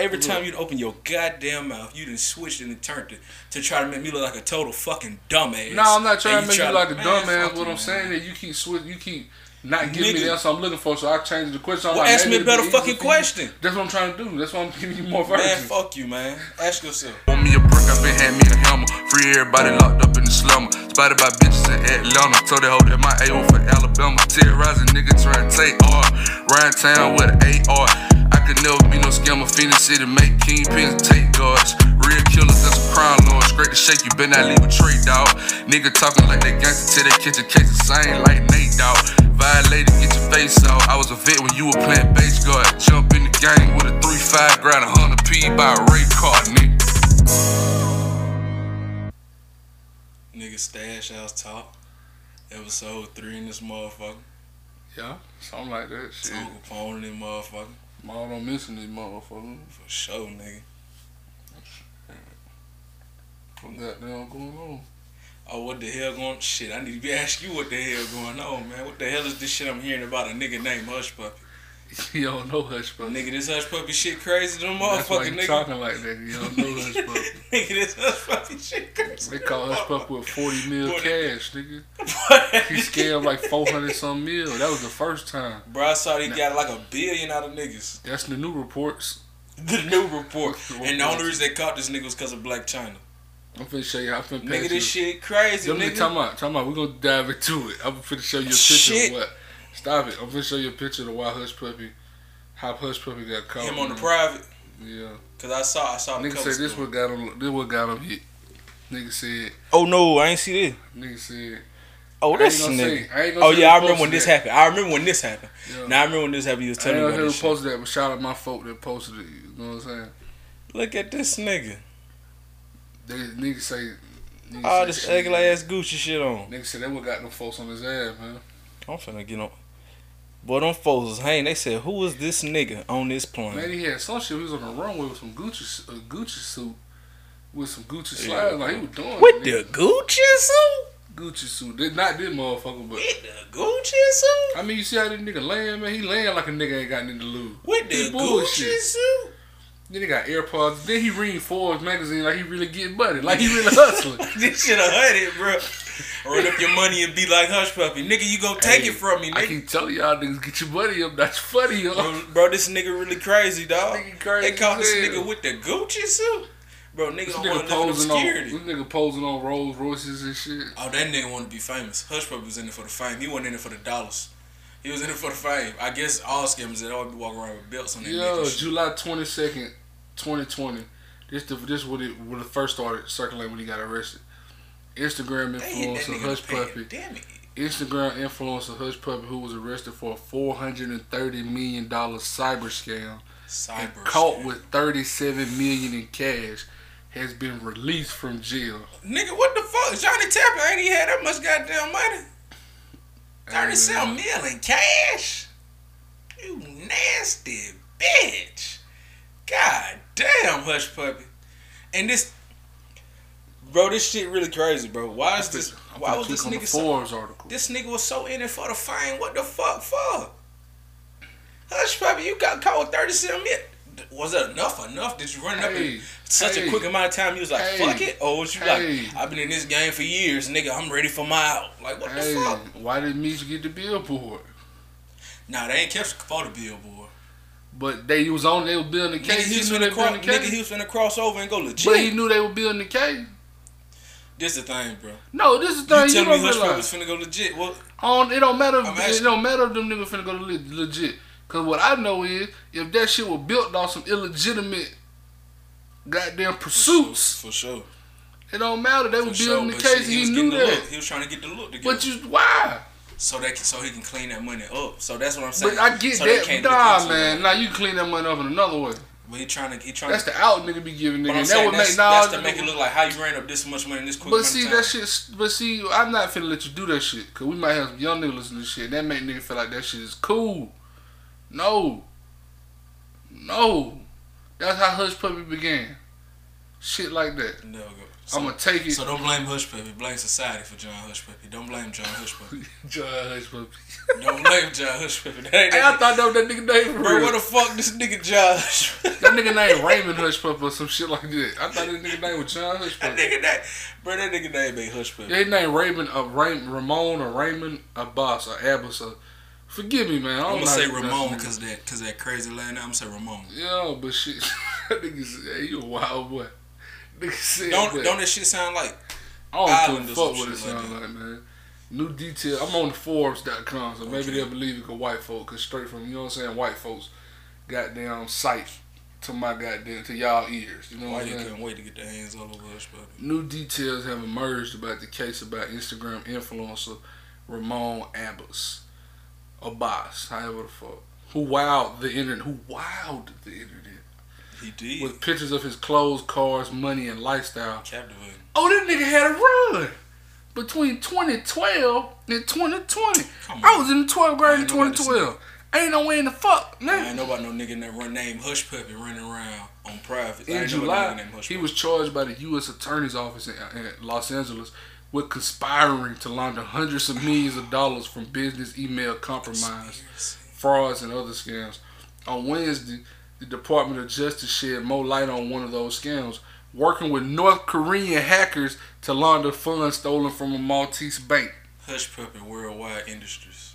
every time you'd open your goddamn mouth, you done switched and turned it to try to make me look like a total fucking dumbass. No, I'm not trying to make try you like a man, dumbass. What I'm saying is you keep switch, you keep not giving me Nigga. the answer I'm looking for, so I changed the question. I'm Well, like, ask me a better fucking easier for question. That's what I'm trying to do. That's why I'm giving you more Man, versions. fuck you, man. Ask yourself. Want me a brick, I been hand me a hammer. Free everybody locked up in the slumber. Spotted by bitches in Atlanta. Told that hoe that my AO for Alabama. Terrorizing niggas trying to take R. Ryan town with an AR. I could never be no scammer. Phenix City make kingpins take guards. Real killers, that's a crime lord. Straight to shake, you better not leave a trade dog. Nigga talking like they gangster till they catch a case of same like Nate Dogg. Violated, get your face off. I was a vet when you were playing base guard. Jump in the game with a 3-5 grind, a 100 P by a Ray car, nigga. Nigga stash house talk. Episode three in this motherfucker. Yeah, something like that. Shit. Uncle Pone in this motherfucker. Mom don't missing these motherfuckers. For sure, nigga. What goddamn going on? Oh, what the hell going? Shit, I need to be asking you what the hell going on, man. What the hell is this shit I'm hearing about a nigga named Hush Puppy? you don't know Hush Puppy. Nigga, this Hush Puppy shit crazy than a That's why motherfucker, you nigga. talking like that. You don't know Hush Puppy. nigga, this Hush Puppy shit crazy. They call Hush Puppy with 40 mil Boy, cash, nigga. He He scammed like 400 some mil. That was the first time. Bro, I saw he got like a billion out of niggas. That's the new reports. The new report. And the only reason they caught this nigga was because of Blac Chyna. I'm finna show you. How I'm finna Nigga, you. this shit crazy, Them nigga, nigga. talking about, talking about, we're gonna dive into it. I'm finna show you a picture Shit. of what. Stop it. I'm gonna show you a picture of the why Hush Puppy, how Hush Puppy got caught. Him on the private. Yeah. Cause I saw, I saw the Nigga said this what got him, this what got him hit. Nigga said, Oh no, I ain't see this. nigga said, Oh, I this nigga. say- I ain't gonna Oh yeah, I remember when posted this that. happened. I remember when this happened. Yeah. Now I remember when this happened. You was I telling ain't me about who this shit. posted that, but shout out my folk that posted it. You know what I'm saying? Look at this nigga. They nigga say, nigga All say this ugly ass Gucci shit on. Nigga said that what got them folks on his ass, man. I'm finna get on. Boy, them folks was hanging. They said, "Who is this nigga on this plane?" Man, he had some shit. He was on the runway with some Gucci, a Gucci suit, with some Gucci Yeah. Like he was doing With the nigga. Gucci suit? Gucci suit. They, not this motherfucker, but With the Gucci suit? I mean, you see how this nigga laying, man? He laying like a nigga ain't got nothing to lose. With the He Gucci suit? Then he got AirPods. Then he reading Forbes magazine like he really getting buddy, like he really hustling. this shit a hundred, bro. Run up your money and be like Hush Puppy. Nigga, you go take Hey, it from me, I nigga. keep telling y'all niggas get your money up. That's funny, yo. Bro, bro, this nigga really crazy, dog. Crazy they caught this nigga with the Gucci suit. Bro, nigga This don't want to live in posing on. This nigga posing on Rolls Royces and shit. Oh, that nigga want to be famous. Hush Puppy was in it for the fame. He wasn't in it for the dollars. He was in it for the fame. I guess all scammers that all be walking around with belts on their. Yo. July twenty second, twenty twenty. This the this what it when it first started circulating when he got arrested. Instagram They hit that influencer Hush Puppy. Damn it. Instagram influencer Hush Puppy, who was arrested for a four hundred and thirty million dollar cyber scam, and caught scam. with thirty seven million in cash, has been released from jail. Nigga, what the fuck? Johnny Tapper ain't he had that much goddamn money? Thirty-seven mil cash? You nasty bitch. God damn, Hush Puppy. And this, bro, this shit really crazy, bro. Why is this? I'm Why was this nigga so? Forbes article? This nigga was so in it for the fame. What the fuck for? Hush Puppy, you got caught with thirty-seven minutes. Was it enough? Enough? Did you run it up in such hey, a quick amount of time? You was like, hey, fuck it, oh, or was you hey. like, I've been in this game for years, nigga. I'm ready for my out. Like, what Hey, the fuck? why did Meech get the billboard? Nah, they ain't kept for the billboard. But they was on. They was building the case. he was knew finna they cross. building the Nigga, he was finna cross over and go legit. But he knew they were building the case. This the thing, bro. No, this is the thing. You, tell me don't Puppy realize. finna go legit. Well, On it don't matter. If, I'm it don't matter if them niggas finna go legit. Cause what I know is if that shit was built on some illegitimate goddamn pursuits, for sure. it don't matter. They For were sure. building the case. and he knew that. Look. He was trying to get the look together. But you why? so that so he can clean that money up. So that's what I'm saying. But I get so that. Nah, man. it. Nah, you can clean that money up in another way. But he trying to he trying That's to. the out nigga be giving nigga. Saying that would that's, make nah. that's to make it look like how you ran up this much money in this quick But see that shit. But see, I'm not finna let you do that shit. Cause we might have some young niggas listen to shit. And that make nigga feel like that shit is cool. No. No. That's how Hush Puppy began. Shit like that. Go. So, I'm gonna take it. so don't blame Hush Puppy. Blame society for John Hush Puppy. Don't blame John Hush Puppy. John Hush Puppy. don't blame John Hush Puppy. That ain't Hey, I thought that was that nigga name for Bro, real. what the fuck this nigga John Hush That nigga name Raymond Hush Puppy or some shit like that. I thought that nigga name was John Hush That nigga name, bro, that nigga name ain't Hush Puppy. Yeah, his name Raymond, uh, Ray, Ramon or Raymond Abbas or Abbas. Or, forgive me, man. I don't I'm gonna say Ramon cause that cause that crazy name. I'm gonna say Ramon. Yeah, but shit, that nigga hey, you a wild boy. Nigga said Don't that. don't that shit sound like I don't Island give or a some fuck what it shit like like, man. New detail. I'm on the Forbes.com, so maybe they'll believe it 'cause white folk, cause straight from you know what I'm saying, white folks, goddamn sight to my goddamn to y'all ears. You know why what I'm you saying? couldn't wait to get their hands all over Hush Puppy. New details have emerged about the case about Instagram influencer Ramon Abbas, Abbas, however the fuck, who wowed the internet, who wowed the internet He did. with pictures of his clothes, cars, money, and lifestyle. Captivating. Oh, that nigga had a run between 2012 and 2020. Come I was in the 12th grade in 2012. Ain't no way in the fuck, I ain't know about no nigga that run named Hush Puppy running around on private. In July, he was charged by the U.S. Attorney's Office in, in Los Angeles with conspiring to launder hundreds of millions of dollars from business email compromise, frauds, and other scams. On Wednesday, the Department of Justice shed more light on one of those scams, working with North Korean hackers to launder funds stolen from a Maltese bank. Hush Puppy Worldwide Industries.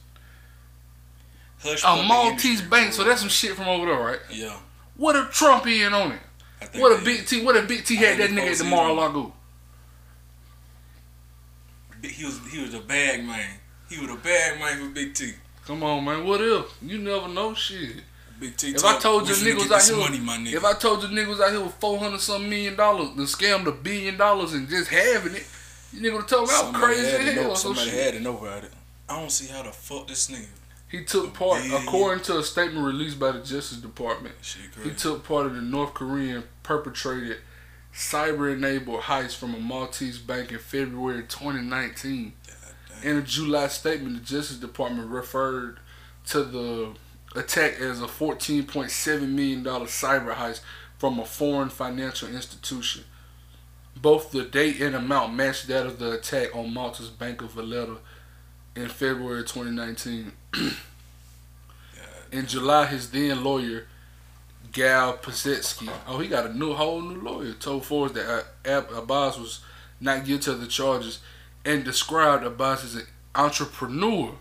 Hush A Maltese bank, so that's some shit from over there, right? Yeah. What a Trump in on it? What a big T? What a big T had that nigga at the. Mar-a-Lago? He was he was a bag man. He was a bag man for Big T. Come on, man. What if? You never know shit. Big T. If talk, I told you niggas out here, money, my nigga. if I told you niggas out here with four hundred some million dollars, and scammed a billion dollars and just having it, you nigga would tell me I'm crazy as hell. know, somebody shit. had to know about it. I don't see how the fuck this nigga. He took part, according to a statement released by the Justice Department. He took part in the North Korean perpetrated cyber-enabled heist from a Maltese bank in February 2019. In a July statement, the Justice Department referred to the attack as a $14.7 million cyber heist from a foreign financial institution. Both the date and amount matched that of the attack on Malta's Bank of Valletta in February 2019. in July, his then lawyer, Gal Pazetsky, oh, he got a new whole new lawyer, told Forbes that Abbas was not guilty of the charges and described Abbas as an entrepreneur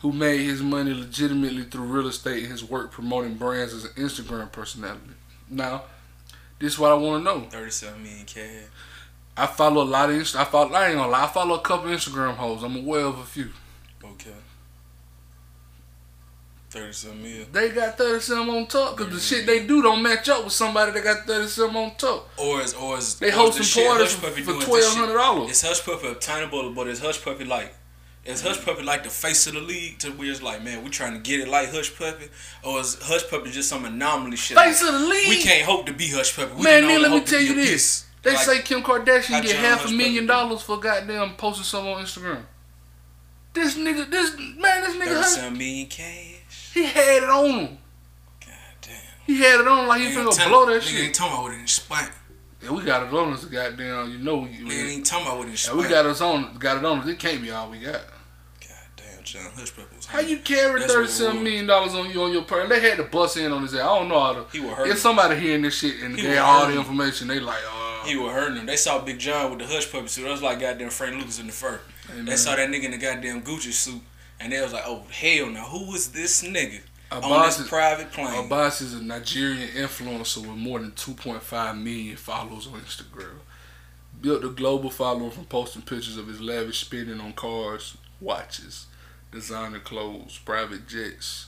who made his money legitimately through real estate and his work promoting brands as an Instagram personality. Now, this is what I want to know. 37 million cash. I follow a lot of Inst- I follow I ain't gonna lie, I follow a couple Instagram hoes. I'm aware of a few. Okay. 37 million. They got 30 something on top because the shit they do don't match up with somebody that got 30 something on top. Or is or is They hosting parties for doing twelve shit- dollars. Is Hush Puppy obtainable, but is Hush Puppy like is Hush Puppy like the face of the league to where it's like, man, we trying to get it like Hush Puppy, or is Hush Puppy just some anomaly shit? Face of the league. we can't hope to be Hush Puppy. We Man, can let me tell you this. They Like, say Kim Kardashian get half a million Puppy dollars for goddamn posting something on Instagram. This nigga, this man, this nigga, Hush, 37 million cash. he had it on him. God damn. He had it on like he Nigga finna blow that nigga shit. ain't talking about what it in. Yeah, we got it on us, goddamn. You know, we, Nigga ain't talking about what it in yeah, spank. we got us on, got it on us. It can't be all we got. God damn, John Hush was How you carry That's what it thirty-seven million dollars on you on your person? They had to bust in on his ass. I don't know how to. He was hurting. If somebody hearing this shit and He they all the information, they like, uh, He was hurting them. They saw Big John with the hush puppy suit. That was like goddamn Frank Lucas in the fur. Hey, They saw that nigga in the goddamn Gucci suit, and they was like, "Oh hell, now who is this nigga on Abbas this is- private plane?" Abbas is a Nigerian influencer with more than 2.5 million followers on Instagram. Built a global following from posting pictures of his lavish spending on cars, watches, designer clothes, private jets.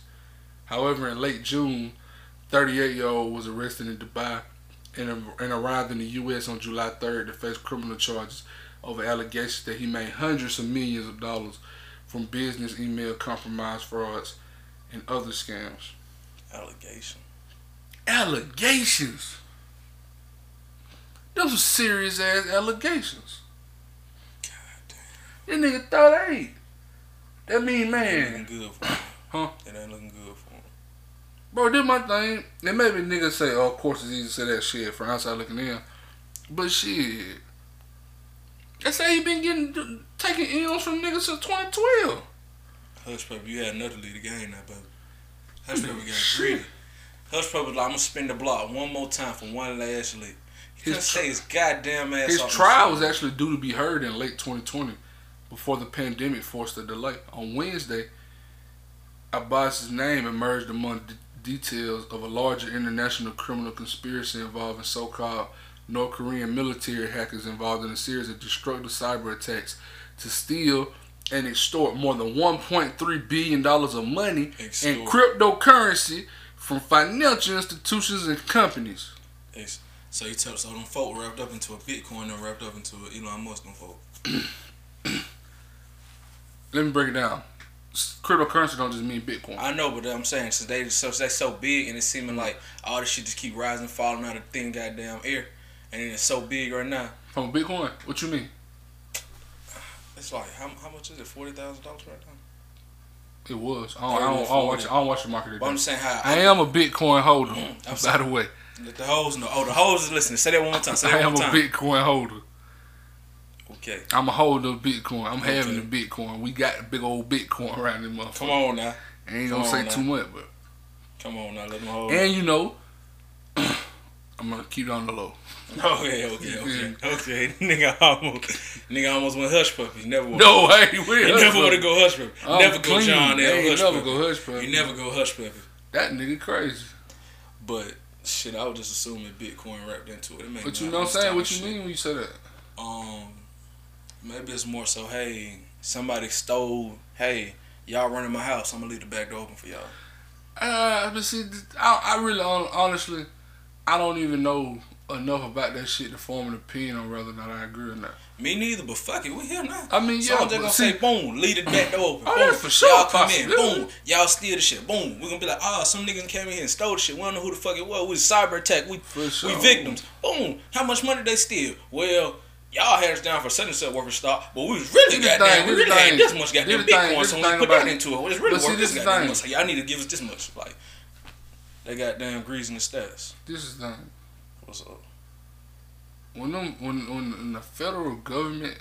However, in late June, 38 year old was arrested in Dubai and, and arrived in the U.S. on July 3rd to face criminal charges over allegations that he made hundreds of millions of dollars from business email compromise frauds and other scams. Allegation. Allegations. Those are serious ass allegations. God damn. That nigga 38. That mean It ain't man. looking good for him. Huh? It ain't looking good for him. Bro, this my thing. And maybe niggas say, oh, of course it's easy to say that shit from outside looking in. But shit, they say he been getting taking M's from niggas since 2012. Hush Puppy, you had another lead the game now, baby. Hush Puppy got greedy. Hush Puppy was like, I'm gonna spin the block one more time for one last lick. He His say his goddamn ass His trial was actually due to be heard in late 2020 before the pandemic forced a delay. On Wednesday, Abbas's name emerged among d- details of a larger international criminal conspiracy involving so-called North Korean military hackers involved in a series of destructive cyber attacks to steal and extort more than 1.3 billion dollars of money in cryptocurrency from financial institutions and companies. Ex- So you tell so them folk wrapped up into a Bitcoin and wrapped up into a Elon Musk them folk. Let me break it down. Cryptocurrency don't just mean Bitcoin. I know, but I'm saying since they so they so big and it's seeming like all this shit just keep rising, falling out of thin goddamn air, and it's so big right now. From Bitcoin? What you mean? It's like how, how much is it? Forty thousand dollars right now. It was. I don't, I don't, I don't watch. I don't watch the market. But I'm saying how I am a Bitcoin holder. I'm by the way, Let the hoes know. Oh, the hoes is listening. Say that one more time. Say I that am one a time. Bitcoin holder. Okay. I'm a holder of Bitcoin. I'm Okay. having the Bitcoin. We got a big old Bitcoin around this motherfucker. Come on now. I ain't Come gonna say now. too much, but Come on now. Let them hoes. and you know, I'm gonna keep it on the low. Okay, okay, okay, okay. Nigga almost, nigga almost went hush puppy. Never would. No, I ain't with You Hush never want to go hush puppy. I'm never go clean. John I L. ain't Hush never puppy. go hush puppy. You never go hush puppy. That nigga crazy. But shit, I was just assuming Bitcoin wrapped into it. it But you know what I'm saying? What you shit. mean when you say that? Um, maybe it's more so. Hey, somebody stole. Hey, y'all running my house. I'm gonna leave the back door open for y'all. Uh, but see, I, I really, honestly, I don't even know enough about that shit to form an opinion on whether or not I agree or not. Me neither, but fuck it, we here now. I mean, So yeah, I'm just gonna see- say, boom, leave the back door open. Oh, boom, for sure Y'all come in, boom, y'all steal the shit, boom. We're gonna be like, ah, some niggas came in here and stole the shit. We don't know who the fuck it was. We was cyber attack. We For sure. we victims. Boom. How much money they steal? Well. Y'all had us down for such and such worker stock, but we was really This the goddamn, thing, we really had this much goddamn This thing, Bitcoin, this so we thing put that into it. Well, it's really worth this this goddamn much. So y'all need to give us this much. Like, they got goddamn greasing the stats. This is the thing. What's up? When them, when, when, the federal government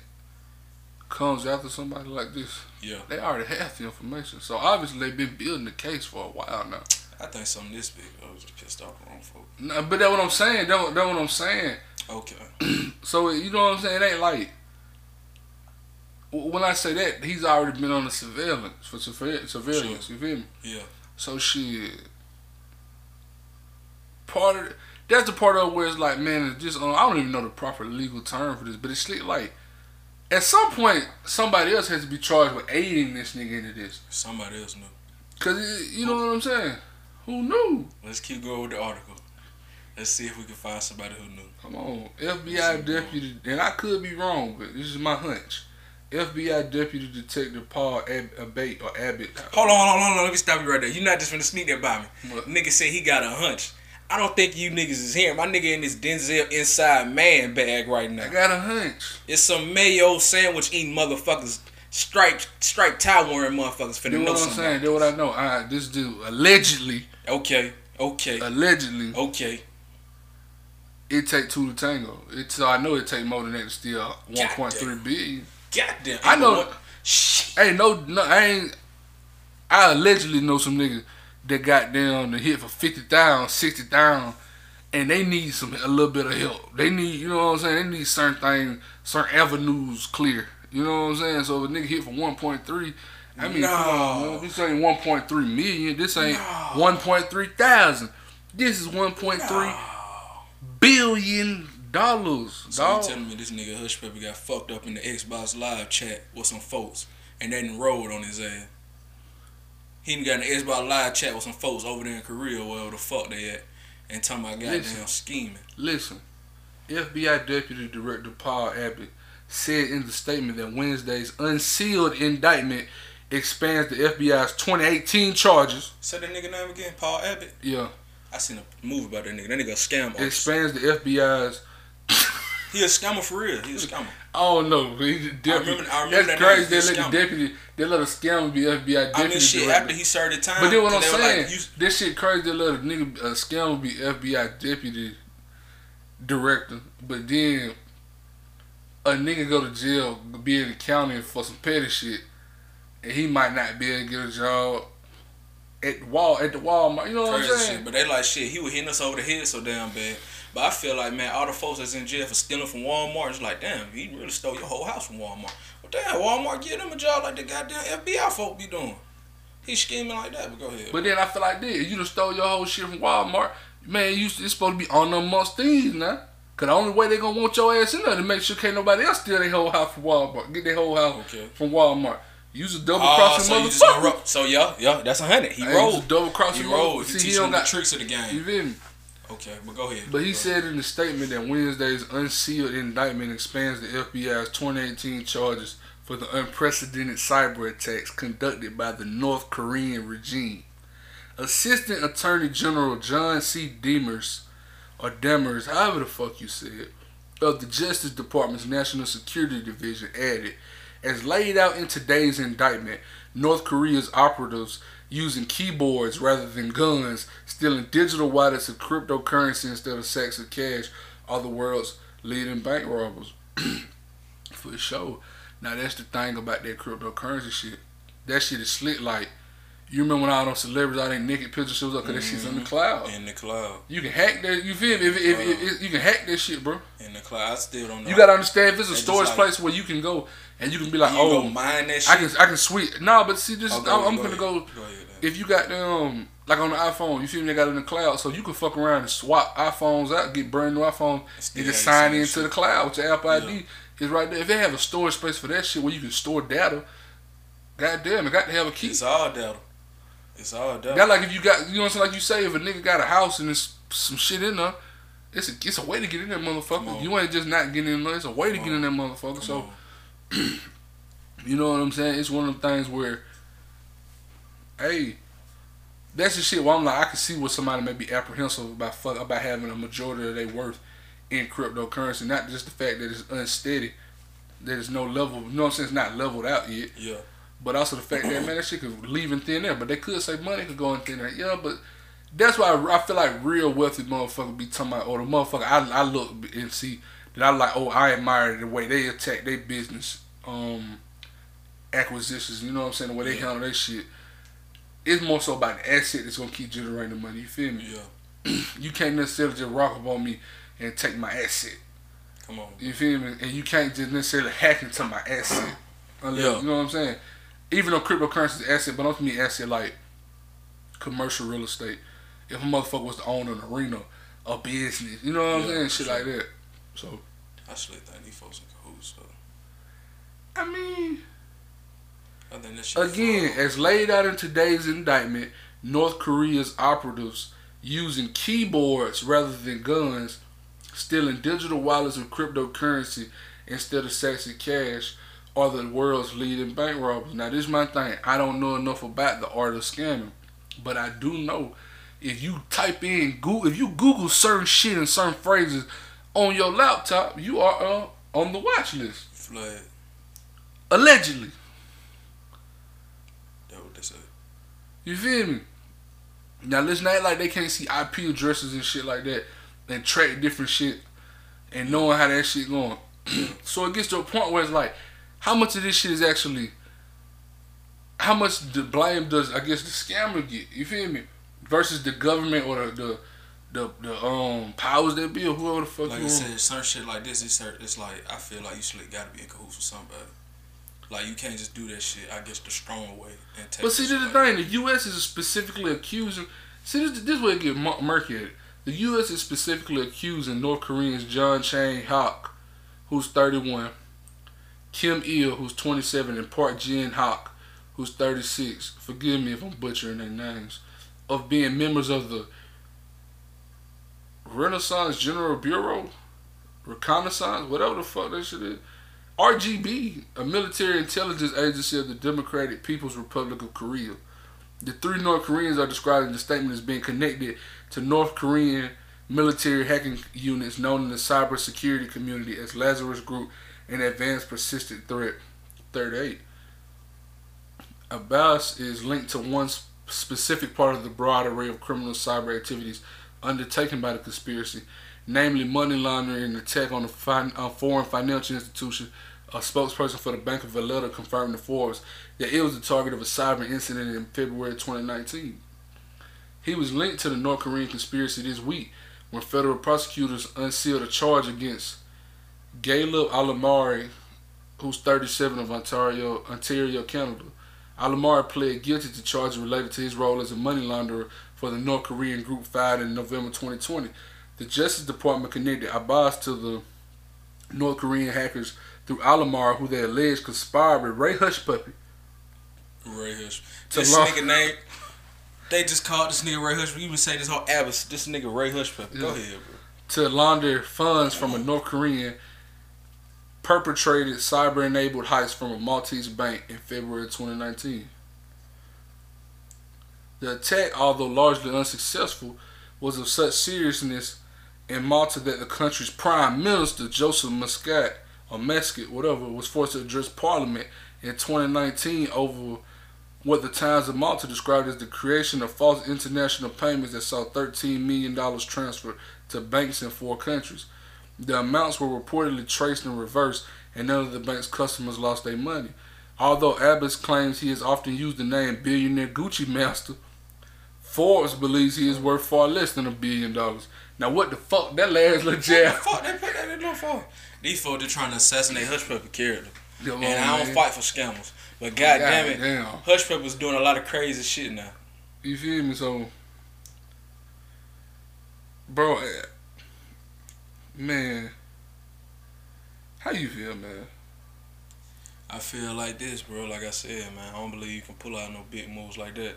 comes after somebody like this, Yeah. they already have the information. So obviously they've been building the case for a while now. I think something this big. I was just pissed off the wrong folk. Nah, but that's what I'm saying. That's what, that's what I'm saying. Okay. So you know what I'm saying? It ain't like when I say that he's already been on the surveillance for surve- surveillance. You feel me? Yeah. So she Part of that's the part of where it's like, man, it's just uh, I don't even know the proper legal term for this, but it's like at some point somebody else has to be charged with aiding this nigga into this, Somebody else knew. cause it, you know what I'm saying? Who knew? Let's keep going with the article. Let's see if we can find somebody who knew. Come on, FBI deputy, and I could be wrong, but this is my hunch. FBI deputy detective Paul Ab- Abate or Abbott. Hold on, hold on, hold on. Let me stop you right there. You're not just gonna sneak that by me. What? Nigga said he got a hunch. I don't think you niggas is hearing. My nigga in this Denzel inside man bag right now. I got a hunch. It's some mayo sandwich eating motherfuckers, striped striped tie wearing motherfuckers finna You know what I'm saying? That's what I know. All right, this dude allegedly, Okay, okay, allegedly, okay. it take two to tango. It, so I know it take more than that to steal 1.3 Goddamn. billion. Goddamn. I know-? Shit. Hey, no, no, I ain't. I allegedly know some niggas that got down to hit for fifty thousand, sixty thousand, and they need some a little bit of help. They need, you know what I'm saying? They need certain things, certain avenues clear. You know what I'm saying? So if a nigga hit for one point three, I mean, come on, this ain't one point three million. This ain't No. one point three thousand. This is one point three billion dollars, So you telling me this nigga Hush Pepper got fucked up in the Xbox Live chat with some folks and they done rolled on his ass. He got an Xbox Live chat with some folks over there in Korea, wherever the fuck they at, and talking about goddamn Listen. scheming. Listen, FBI Deputy Director Paul Abbott said in the statement that Wednesday's unsealed indictment expands the FBI's 2018 charges. Say that nigga name again, Paul Abbott. Yeah, I seen a movie about that nigga. That nigga a scam artist. expands the FBI's. He a scammer for real. He a scammer. I don't know. He's a deputy. remember- I remember That's that crazy. They let scammer. the deputy. They let a scammer be FBI deputy I mean, shit. director. After he started time, but then what I'm saying, like, this shit crazy. They let a nigga a scammer be FBI deputy director, but then a nigga go to jail, be in the county for some petty shit, and he might not be able to get a job at the wall at the Walmart. You know what Crazy I'm saying? shit. But they like shit. He was hitting us over the head so damn bad. But I feel like man, all the folks that's in jail for stealing from Walmart, it's like damn, he really stole your whole house from Walmart. Well, damn, Walmart give them a job like the goddamn FBI folk be doing. He's scheming like that. But go ahead. But then I feel like this: you done stole your whole shit from Walmart, man. You it's supposed to be on them amongst thieves now. Cause the only way they gonna want your ass in there to make sure can't nobody else steal their whole house from Walmart, get their whole house Okay. from Walmart. Use a double Oh, crossing so you motherfucker. ro- So yeah, yeah, that's a hundred. He Hey, rolled. double crossing He rolled. He See, he teaching don't them the got. tricks of the You game. feel me? Okay, but go ahead. But he Go said in the statement that Wednesday's unsealed indictment expands the FBI's 2018 charges for the unprecedented cyber attacks conducted by the North Korean regime. Assistant Attorney General John C. Demers, or Demers, however the fuck you say it, of the Justice Department's National Security Division added, as laid out in today's indictment, North Korea's operatives using keyboards rather than guns, stealing digital wallets of cryptocurrency instead of sacks of cash, are the world's leading bank robbers. For sure. Now that's the thing about that cryptocurrency shit. That shit is slick. Like you remember when all those celebrities, all their naked pictures shows up, cause that shit's in the mm-hmm. cloud. In the cloud. You can hack that. You feel me? If, if, if, if- you can hack that shit, bro. In the cloud. I still don't know. You gotta understand if it's a storage like- place where you can go and you can be like, You oh, mine that shit. I can I can sweep. No, but see, this Oh, go I'm, I'm gonna go go. Ahead. Go ahead. then. If you got them like on the iPhone, you see me? They got it in the cloud, so you can fuck around and swap iPhones out, get brand new iPhone, and just sign the into the cloud with your Apple Yeah. ID. Is right there. If they have a storage space for that shit where you can store data, goddamn, it got to have a key. It's all data. It's all data. That like if you got, you know what I'm saying? Like you say, if a nigga got a house and there's some shit in there, it's a it's a way to get in there, Come motherfucker. You ain't just not getting in there. It's a way to Come get in there, motherfucker. Come so. You know what I'm saying? It's one of them things where, hey, that's the shit where I'm like, I can see what somebody may be apprehensive about fuck, about having a majority of their worth in cryptocurrency. Not just the fact that it's unsteady, that it's no level, you know what I'm saying? It's not leveled out yet. Yeah. But also the fact that, man, that shit could leave in thin air. But they could say money could go in thin air. Yeah, but that's why I, I feel like real wealthy motherfucker be talking about, or the motherfucker I, I look and see that I like, oh, I admire the way they attack their business um, acquisitions. You know what I'm saying? The way they Yeah. handle their shit. It's more so about the asset that's gonna keep generating money. You feel me? Yeah. You can't necessarily just rock up on me and take my asset. Come on. You feel me? And you can't just necessarily hack into my asset. Unless, Yeah. You know what I'm saying? Even though cryptocurrency is asset, but don't mean asset like commercial real estate. If a motherfucker was to own an arena, a business, you know what I'm Yeah, saying? Shit sure. like that. So, I actually think these folks in cahoots though. I mean, I think that shit. Again, as laid out in today's indictment, North Korea's operatives using keyboards rather than guns, stealing digital wallets of cryptocurrency instead of sexy cash, are the world's leading bank robbers. Now, this is my thing. I don't know enough about the art of scamming, but I do know if you type in Google, if you Google certain shit and certain phrases on your laptop, you are uh, on the watch list. Flood. Allegedly. That what they say. You feel me? Now not act like they can't see IP addresses and shit like that and track different shit and knowing how that shit going. so it gets to a point where it's like, how much of this shit is actually how much the blame does I guess the scammer get? You feel me? Versus the government or the the the, the um powers that be or whoever the fuck Like you I said, certain shit like this, it's, it's like I feel like you should gotta be in cahoots with somebody. Like you can't just do that shit. I guess the strong way and take. But see, this the thing. The U.S. is specifically accusing. See, this this way it get mur- murky. The U.S. is specifically accusing North Koreans John Chang Hak, who's 31, Kim Il, who's 27, and Park Jin Hak, who's 36. Forgive me if I'm butchering their names, of being members of the Renaissance General Bureau, Reconnaissance, whatever the fuck that shit is. RGB, a military intelligence agency of the Democratic People's Republic of Korea. The three North Koreans are described in the statement as being connected to North Korean military hacking units known in the cybersecurity community as Lazarus Group and Advanced Persistent Threat 38. Abbas is linked to one specific part of the broad array of criminal cyber activities undertaken by the conspiracy, namely money laundering and attack on a fin- foreign financial institution. A spokesperson for the Bank of Valletta confirmed to Forbes that it was the target of a cyber incident in February 2019. He was linked to the North Korean conspiracy this week when federal prosecutors unsealed a charge against Ghaleb Alaumary, who's 37 of Ontario, Ontario, Canada. Alaumary pled guilty to charges related to his role as a money launderer for the North Korean group fired in November 2020. The Justice Department connected Abbas to the North Korean hackers through Alamar, who they alleged conspired with Ray Hushpuppi. Ray Hush. This law- nigga name. They just called this nigga Ray Hush. We even say this whole Abbas. This nigga Ray Hush. Go Yeah. ahead, bro. to launder funds from a mm-hmm. North Korean perpetrated cyber enabled heist from a Maltese bank in February 2019. The attack, although largely unsuccessful, was of such seriousness in Malta that the country's prime minister, Joseph Muscat, or Muscat, whatever, was forced to address parliament in 2019 over what the Times of Malta described as the creation of false international payments that saw $13 million transferred to banks in four countries. The amounts were reportedly traced in reverse, and none of the bank's customers lost their money. Although Abbas claims he has often used the name billionaire Gucci Master, Forbes believes he is worth far less than a billion dollars. Now, what the fuck? That last little What the fuck they put that in there for? These folks, they trying to assassinate Hush Pepper character. Come And on, I don't man. fight for scammers. But god damn it, Damn. Hush Pepper's doing a lot of crazy shit now. You feel me? So, bro, eh, man, how you feel, man? I feel like this, bro. Like I said, man, I don't believe you can pull out no big moves like that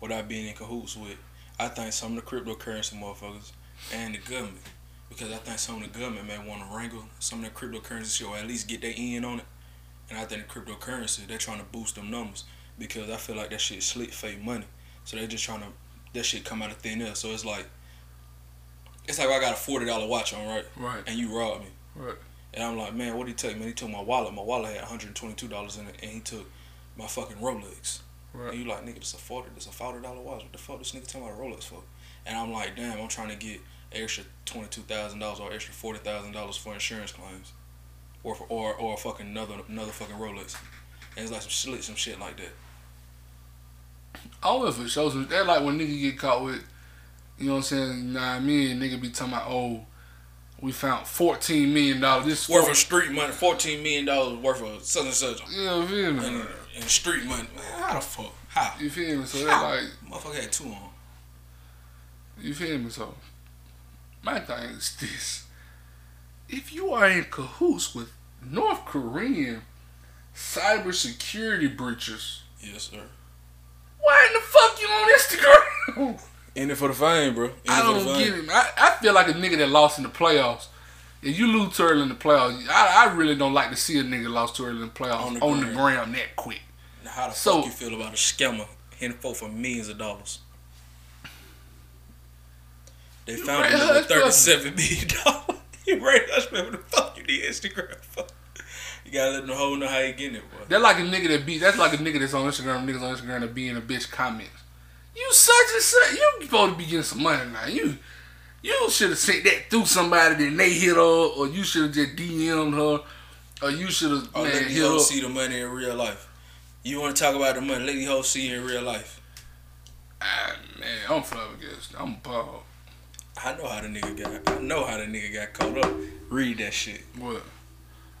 without being in cahoots with. I think some of the cryptocurrency motherfuckers and the government, because I think some of the government may want to wrangle some of the cryptocurrency shit or at least get their in on it. And I think the cryptocurrency, they're trying to boost them numbers because I feel like that shit slick fake money. So they're just trying to that shit come out of thin air. So it's like it's like I got a forty dollar watch on, right? Right, And you robbed me. right. And I'm like, man, what did he take? Man, he took my wallet. My wallet had $122 in it, and he took my fucking Rolex. Right. And you like, nigga, this a forty, this a forty dollar watch. What the fuck this nigga talking about Rolex for? And I'm like, damn, I'm trying to get extra twenty two thousand dollars or extra forty thousand dollars for insurance claims, or for, or or fucking another another fucking Rolex. And it's like some shit, some shit like that. All of it shows me that like when nigga get caught with, you know what I'm saying? Nah, I mean, nigga be talking about, oh, we found fourteen million dollars. This Worth of street money, fourteen million dollars worth of such and such, you know, you feel me? and, and street money. Man, how the fuck? How? You feel me? So that like, Motherfucker had two on. you feel me? So my thing is this: if you are in cahoots with North Korean cybersecurity breaches, Yes, sir. why in the fuck you on Instagram? In it for the fame, bro. In I the don't get it. I, I feel like a nigga that lost in the playoffs. If you lose too early in the playoffs, I, I really don't like to see a nigga lost too early in the playoffs On on the the, ground. ground that quick. Now, how the So- fuck you feel about a scammer hitting for millions of dollars? They found him with thirty-seven million dollars. you Ray Hushpuppi, what the fuck you need Instagram for? You gotta let the whole know how you getting it, boy. They're like a nigga that be. That's like a nigga that's on Instagram. Niggas on Instagram that be in a bitch comments. You such and such. You supposed to be getting some money now. You you should have sent that through somebody. Then they hit her, or you should have just DM'd her, or you should have Oh, these hit her. see the money in real life. You want to talk about the money? Let these hoes see it in real life. Ah, man, I'm flabbergasted. I'm appalled. I know how the nigga got. I know how the nigga got caught up. Read that shit. What?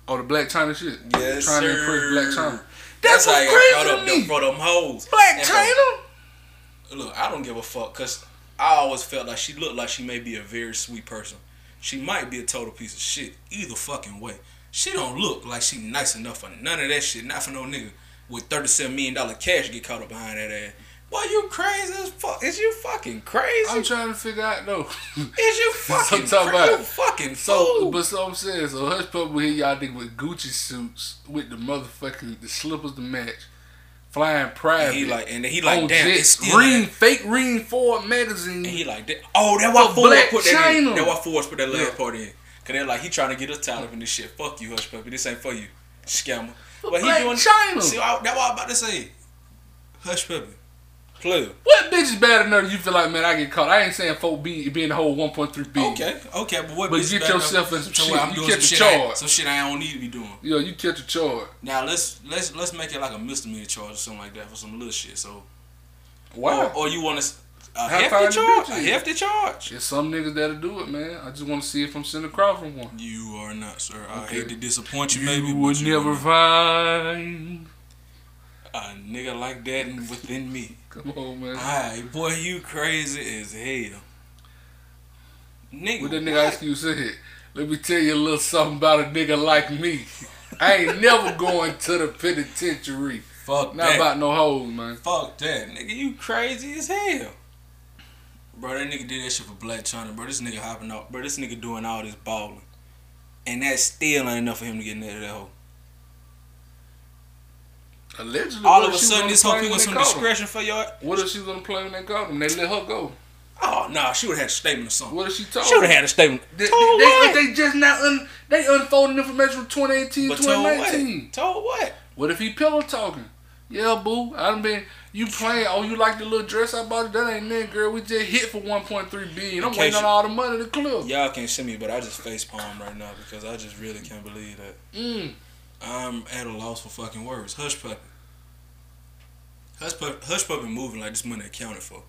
Oh, the Blac Chyna shit. Yes, Trying sir. to impress Blac Chyna. That's, That's, how what's you got crazy caught to up me. them, for them hoes. Black And for- China. Look, I don't give a fuck because I always felt like she looked like she may be a very sweet person. She might be a total piece of shit. Either fucking way. She don't look like she nice enough for none of that shit. Not for no nigga with $37 million cash get caught up behind that ass. Boy, you crazy as fuck. Is you fucking crazy? I'm trying to figure out though. Is you fucking So talk cra- about- you fucking So, fool. but so I'm saying, so Hush Puppy here, y'all nigga with Gucci suits, with the motherfucking the slippers to match, flying And private. he like, and he like, damn, jets, it's still Ring, that. fake Ring Ford magazine. And he like, that. oh, that why For Ford Black put that in. That why Ford put that last Yeah. part in. Cause they're like, he trying to get us tied up in this shit. Fuck you, Hush Puppy. This ain't for you, scammer. But he doing China. See, I, that's what I'm about to say. Hush Puppy. Player. What bitch is bad enough you feel like, man, I get caught? I ain't saying folk B being the whole 1.3 B. Okay, okay, but what? But bitch get bad yourself in some shit. I'm You catch a shit, I, charge. some shit I don't need to be doing. Yo, you catch a charge. Now let's let's let's make it like a misdemeanor charge or something like that for some little shit. So, Why? or, or you want to a How hefty charge? A hefty charge? There's some niggas that'll do it, man. I just want to see if I'm sitting across from one. You are not, sir. I Okay. hate to disappoint you, You baby. would you never are find. a nigga like that within me. Come on, man. Alright, boy, you crazy as hell. Nigga, What the nigga what? Ice Cube said? Let me tell you a little something about a nigga like me. I ain't never going to the penitentiary. Fuck that. Not that. about no hoes, man. Fuck that, nigga. You crazy as hell. Bro, that nigga did that shit for Blac Chyna, bro. This nigga hopping out. Bro, this nigga doing all this balling. And that still ain't enough for him to get into that hoe. Allegedly, All of a was sudden, this plane put when some they caught her? discretion for your. What if she was on the plane when they caught him? They let her go. Oh, nah, she would have had a statement or something. What if she told She would have had a statement. They, they, told they, what? they just now un, they unfolding information from 2018, but told what? Told what? What if he pillow talking? Yeah, boo. I done been you playing. Oh, you like the little dress I bought? That ain't it, girl. We just hit for 1.3 billion. I'm In waiting case on all the money to clear. Y'all can't see me, but I just face palm right now because I just really can't believe that. Mm. I'm at a loss for fucking words. Hush puppy. Hush puppy, Hush puppy moving like this money accounted for.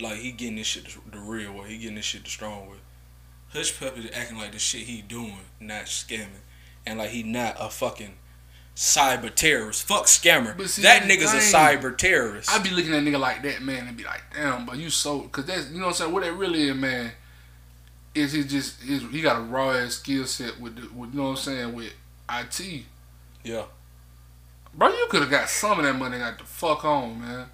Like he getting this shit the, real way. He getting this shit the strong way. Hush puppy acting like the shit he doing, not scamming, and like he not a fucking cyber terrorist. Fuck scammer. See, that nigga's a cyber terrorist. I'd be looking at a nigga like that, man, and be like, damn, but you so, cause that's, you know what I'm saying. What that really is, man, is he just, is he got a raw ass skill set with, the, with, you know what I'm saying, with IT. yeah. Bro, you could have got some of that money got the fuck on, man.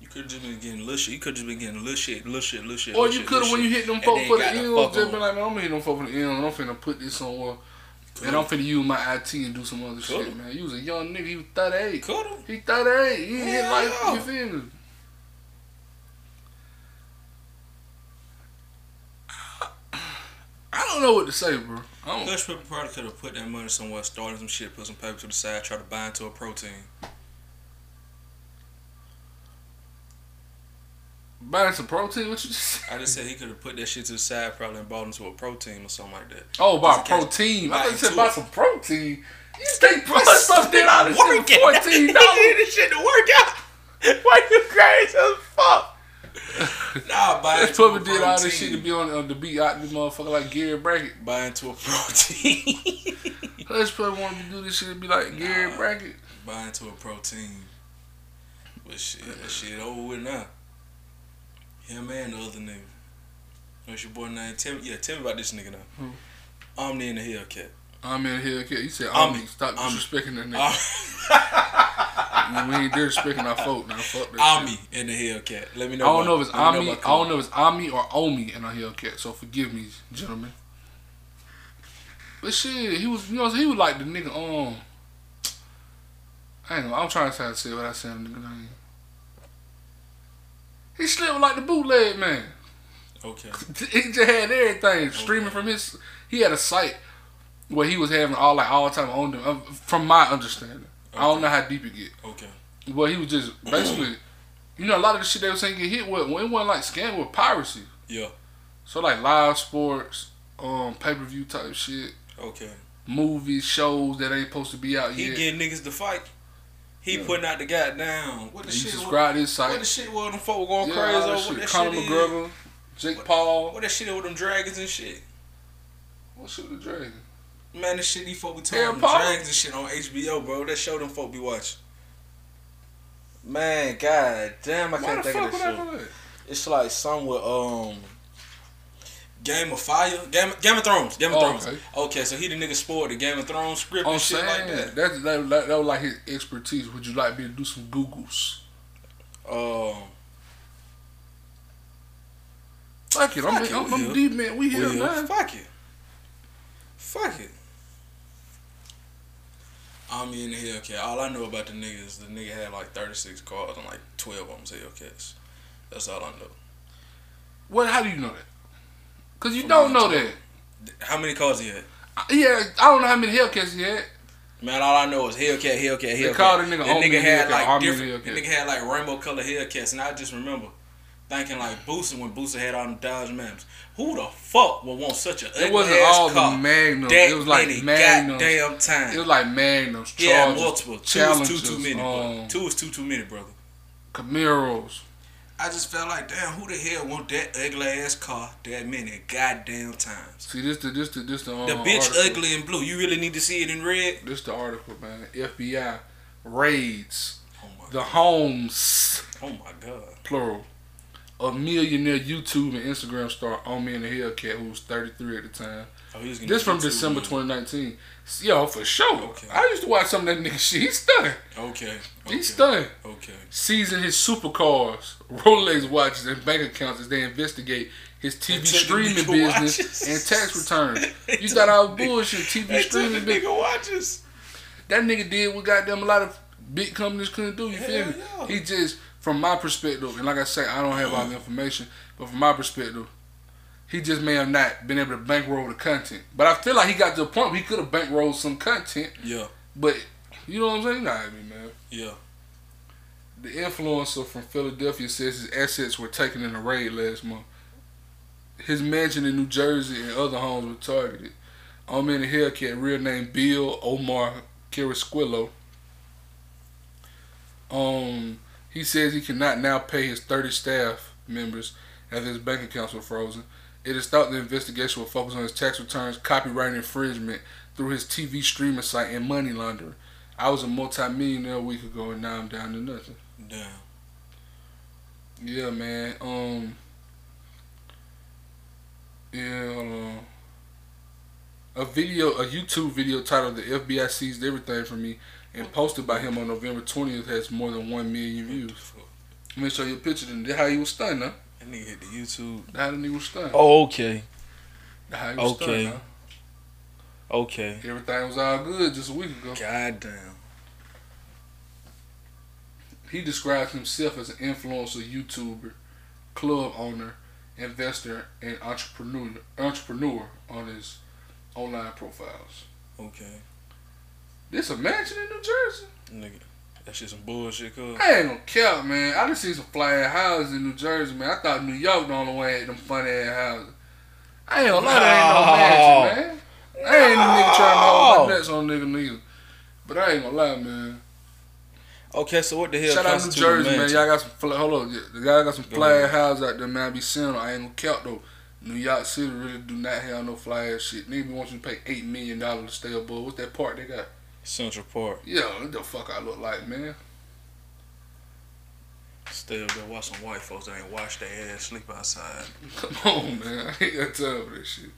You could have just been getting little shit. You could have just been getting little shit, little shit, little shit. Or you could have when you hit them folk for the got the M's, fuck just on. been like, man, I'm gonna hit them folk for the and I'm finna put this somewhere. And I'm finna use my IT and do some other shit, Coulda. man. You was a young nigga, he was 38. Coulda. He 38. He hit like, yeah. you feel me? I don't know what to say, bro. I don't, Hush Pepper probably could have put that money somewhere, started some shit, put some paper to the side, try to buy into a protein. buying some protein, what you just? I just said he could have put that shit to the side, probably and bought into a protein or something like that. Oh, buy Just in case- protein. I thought you said buy some protein. You think stuff did all this shit Working. for fourteen dollars? this shit to work out. Why you crazy as fuck? nah, buy That's into a probably did all this shit to be on, on the beat out this motherfucker like Gary Brackett. Buy into a protein. Let's probably want to do this shit to be like Gary Nah. Brackett. buy into a protein. But shit, that shit over with now. Him and the other nigga. What's your boy name? Tell me, yeah, tell me about this nigga now. Who? Omni and the Hellcat. I'm in. Okay, you said. Omni. Stop Omni. disrespecting that nigga. We ain't disrespecting our folk now. Fuck that. shit. Omni and the Hellcat. Let me know. I don't know if it's Omni. I don't know if it's Omni or Omi in a Hellcat. So forgive me, gentlemen. But shit, he was, you know, he was like the nigga. Um, I ain't know. I'm trying to say what I said. Nigga name. He slept like the bootleg man. Okay. He just had everything streaming from his. He had a site where he was having all like all time on them. uh, From my understanding, I don't know how deep it get. Okay. Well, he was just basically, you know, a lot of the shit they were saying get hit with, well, it wasn't like scam with piracy. Yeah. So like live sports, um, pay per view type shit, Okay. movies, shows that ain't supposed to be out here. He yet. getting niggas to fight. He Yeah. putting out the goddamn. What the he shit? What, subscribed his what the shit? What them folk going Yeah, crazy all that over? What shit. that Conor shit is? McGregor, Jake What- Paul. What that shit with them dragons and shit? What shit with the dragon? Man, this shit these folk be talking Aaron them Paul? dragons and shit on HBO, bro. That show them folk be watching. Man, god damn, I Why can't think of this that I show. know that? It's like some with um Game of Fire, Game, Game of Thrones, Game of Oh, Thrones. okay. Okay. so he the nigga spoiled the Game of Thrones script I'm and shit like that. that. That, that, that was like his expertise. Would you like me to do some Googles? Um, Fuck it, I'm, it, I'm, I'm deep man. We here, man. fuck it, fuck it. I'm in the Hellcat. All I know about the nigga is the nigga had like 36 cars and like 12 of them's Hellcats. That's all I know. What? How do you know that? Cause you From don't know YouTube. that. How many cars he had? Uh, yeah, I don't know how many Hellcats he had. Man, all I know is Hellcat, Hellcat, Hellcat. They called the nigga That Army nigga had Hellcat, like Army different. Hellcat. That nigga had like rainbow color Hellcats, and I just remember thinking like Booster when Booster had all them Dodge Magnums. Who the fuck would want such a ugly It wasn't all car the Magnums. that It was like Magnums. goddamn time? It was like Magnums, Chargers, multiple. Two is Challengers, too too many. um, Two is too too many, brother. Camaros. I just felt like, damn, who the hell want that ugly ass car that many goddamn times? See, this the this the this the um, The bitch article. ugly in blue. You really need to see it in red. This the article, man. FBI raids Oh the homes oh my god. plural of millionaire YouTube and Instagram star Omi in the Hellcat, who was 33 at the time. Oh, he was gonna This from YouTube, December man. 2019. Yo, for sure. Okay. I used to watch some of that nigga shit. He's stunning. Okay. okay. He's stunning. Okay. Seizing his supercars, Rolex watches, and bank accounts as they investigate his TV They took the streaming business watches. and tax returns. You thought I was bullshit. TV streaming business. nigga watches. That nigga did what goddamn a lot of big companies couldn't do. You feel me? yeah. He just, from my perspective, and like I say, I don't have all the information, but from my perspective, he just may have not been able to bankroll the content. But I feel like he got to the point where he could have bankrolled some content. Yeah. But you know what I'm saying? Nah, I mean, man. Yeah. The influencer from Philadelphia says his assets were taken in a raid last month. His mansion in New Jersey and other homes were targeted. Omi in the Hellcat, real name Bill Omar Carrasquillo. Um, he says he cannot now pay his 30 staff members after his bank accounts were frozen. It is thought the investigation will focus on his tax returns, copyright infringement through his TV streaming site, and money laundering. I was a multi-millionaire a week ago, and now I'm down to nothing. Damn. Yeah, man. Um. Yeah, hold on. A video, a YouTube video titled "The FBI Seized Everything from Me" and posted by him on November twentieth has more than one million views. Let me show you a picture of how he was stunned, huh? That nigga hit the YouTube. How the nigga was stunned. Oh, okay. How he was okay. stunned, Okay. Everything was all good just a week ago. Goddamn. He describes himself as an influencer, YouTuber, club owner, investor, and entrepreneur. Entrepreneur on his online profiles. Okay. This a mansion in New Jersey? Nigga. That shit some bullshit, cuz. I ain't gonna man. I done seen some fly ass houses in New Jersey, man. I thought New York the only one had them funny ass houses. I ain't gonna lie, that ain't no oh. mansion, man. I ain't no nigga trying to hold my oh. nuts on nigga neither. But I ain't gonna lie, man. Okay, so what the hell Shout out New Jersey, man. Y'all got some fly, hold on. The guy got some fly ass houses out there, man. I be seeing them. I ain't gonna count though. New York City really do not have no fly ass shit. Nigga want you to pay eight million dollars to stay above. What's that park they got? Central Park. Yeah, what the fuck I look like, man? Still there, watch some white folks that ain't wash their ass, sleep outside. Come on, man. I ain't got time for this shit.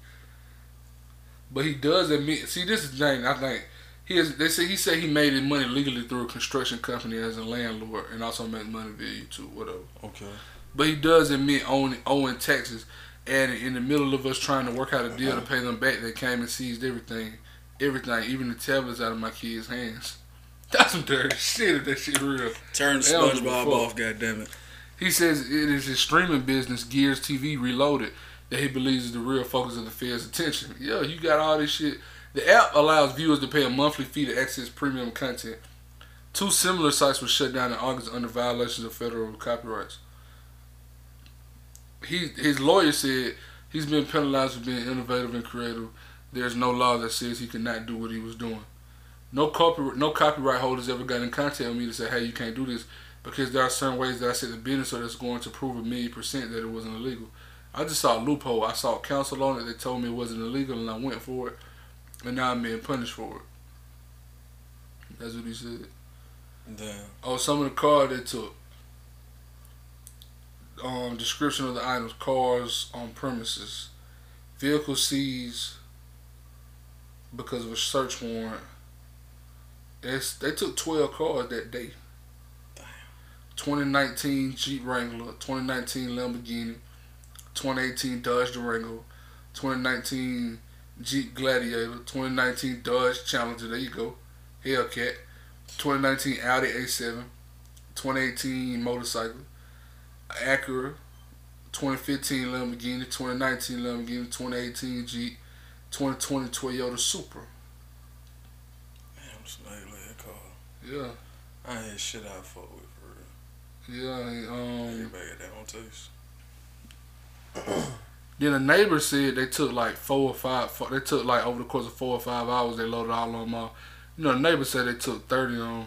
But he does admit. See, this is the thing. I think he has. They say he said he made his money legally through a construction company as a landlord, and also made money via YouTube, whatever. Okay. But he does admit owning owing taxes, and in the middle of us trying to work out a deal uh-huh. to pay them back, they came and seized everything, everything, even the tablets out of my kids' hands. That's some dirty shit. If that shit real. Turn They don't give a SpongeBob off, goddammit. He says it is his streaming business, Gears TV Reloaded, that he believes is the real focus of the Fed's attention. Yeah, you got all this shit. The app allows viewers to pay a monthly fee to access premium content. Two similar sites were shut down in August under violations of federal copyrights. He his lawyer said he's been penalized for being innovative and creative. There's no law that says he cannot do what he was doing. No copyright no copyright holders ever got in contact with me to say, hey, you can't do this because there are certain ways that I set the business so that's going to prove a million percent that it wasn't illegal. I just saw a loophole. I saw counsel on it. They told me it wasn't illegal, and I went for it, and now I'm being punished for it. That's what he said. Damn. Oh, some of the cars they took. Um, description of the items: cars on premises, vehicle seized because of a search warrant. It's, they took twelve cars that day. 2019 Jeep Wrangler, 2019 Lamborghini, 2018 Dodge Durango, 2019 Jeep Gladiator, 2019 Dodge Challenger. There you go, Hellcat. 2019 Audi A7, 2018 motorcycle, Acura, 2015 Lamborghini, 2019 Lamborghini, 2018 Jeep, 2020 Toyota Supra. Man, Snake leg car. Yeah, I ain't had shit I fuck with for real. yeah. Um, Everybody got their own taste. then a neighbor said they took like four or five. Four, they took like over the course of four or five hours. They loaded all on them. All. You know, the neighbor said they took thirty on. 'em.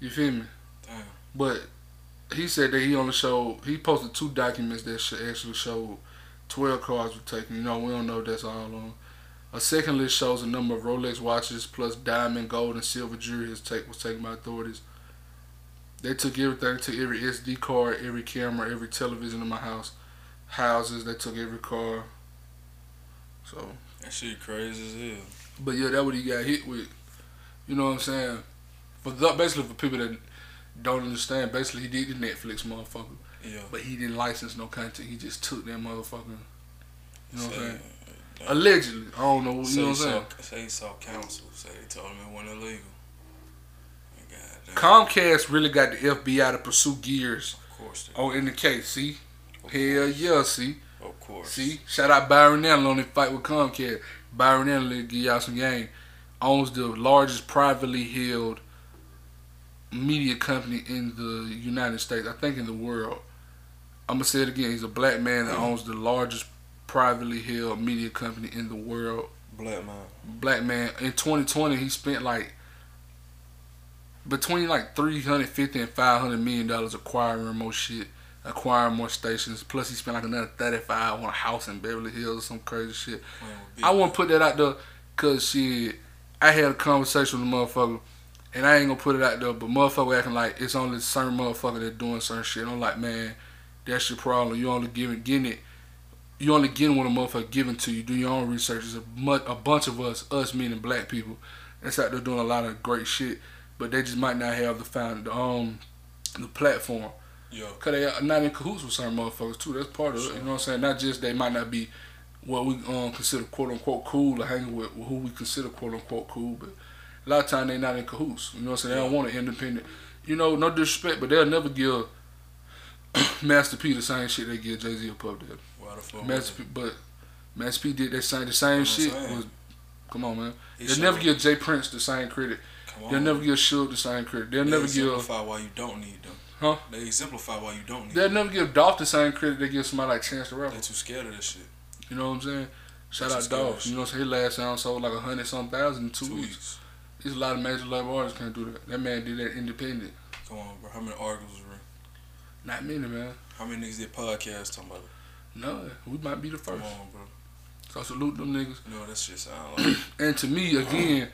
You feel me? Damn. But he said that he only showed. He posted two documents that actually showed twelve cars were taken. You know, we don't know if that's all on. A second list shows a number of Rolex watches plus diamond, gold, and silver jewelry was taken by authorities. They took everything, took every SD card, every camera, every television in my house, houses. They took every car. So, That shit crazy as hell. but yeah, that what he got hit with. You know what I'm saying? For the, basically for people that don't understand, basically he did the Netflix motherfucker, Yeah. but he didn't license no content. He just took that motherfucker. You know what I'm saying? Say- Allegedly, I don't know. You know what I'm saying? saw- Say he saw counsel. Say they told him it wasn't illegal. Comcast really got the FBI to pursue gears Of course. They, oh, on in the case. See, hell yeah. See, Of course. see. Shout out Byron Allen on the fight with Comcast. Byron Allen give y'all some game. Owns the largest privately held media company in the United States. I think in the world. I'm gonna say it again. He's a black man that owns the largest privately held media company in the world. Black man. black man in 2020 he spent like between like 350 and 500 million dollars acquiring more shit acquiring more stations plus he spent like another 35 on a house in beverly hills or some crazy shit big i won't put that out there because shit i had a conversation with a motherfucker and i ain't gonna put it out there but motherfucker acting like it's only certain motherfucker that doing certain shit i'm like man that's your problem you only giving getting it you only getting what a motherfucker giving to you. Do your own research. There's a, a bunch of us, us meaning black people, that's out there doing a lot of great shit, but they just might not have the found the um the platform. Yeah. Cause they are not in cahoots with certain motherfuckers too. That's part of it. You know what I'm saying? Not just they might not be what we um consider quote unquote cool or hanging with who we consider quote unquote cool, but a lot of time they not in cahoots. You know what I'm saying? They don't want an independent. You know, no disrespect, but they'll never give Master P the same shit they give Jay Z or Puff Daddy. Why the fuck? Master P, but Master P did that same the same shit. Was, come on, man. He They'll never give J. Prince the same credit. Come They'll on. never give Suge the same credit. They'll They never give. exemplify why you don't need them. Huh? They exemplify why you don't need them. They'll them. never give Dolph the same credit they give somebody like Chance the Rapper. They too scared of this shit. You know what I'm saying? Shout That's out Dolph. You know what I'm saying? His last sound sold like a hundred some thousand in two, Two weeks. weeks. There's a lot of major label artists can't do that. That man did that independent. Come on, bro. How many articles? Not many, man. How many niggas did podcasts talking about it? No, we might be the Come first. on, bro. So salute them niggas. You know that shit sound like. And to me, again,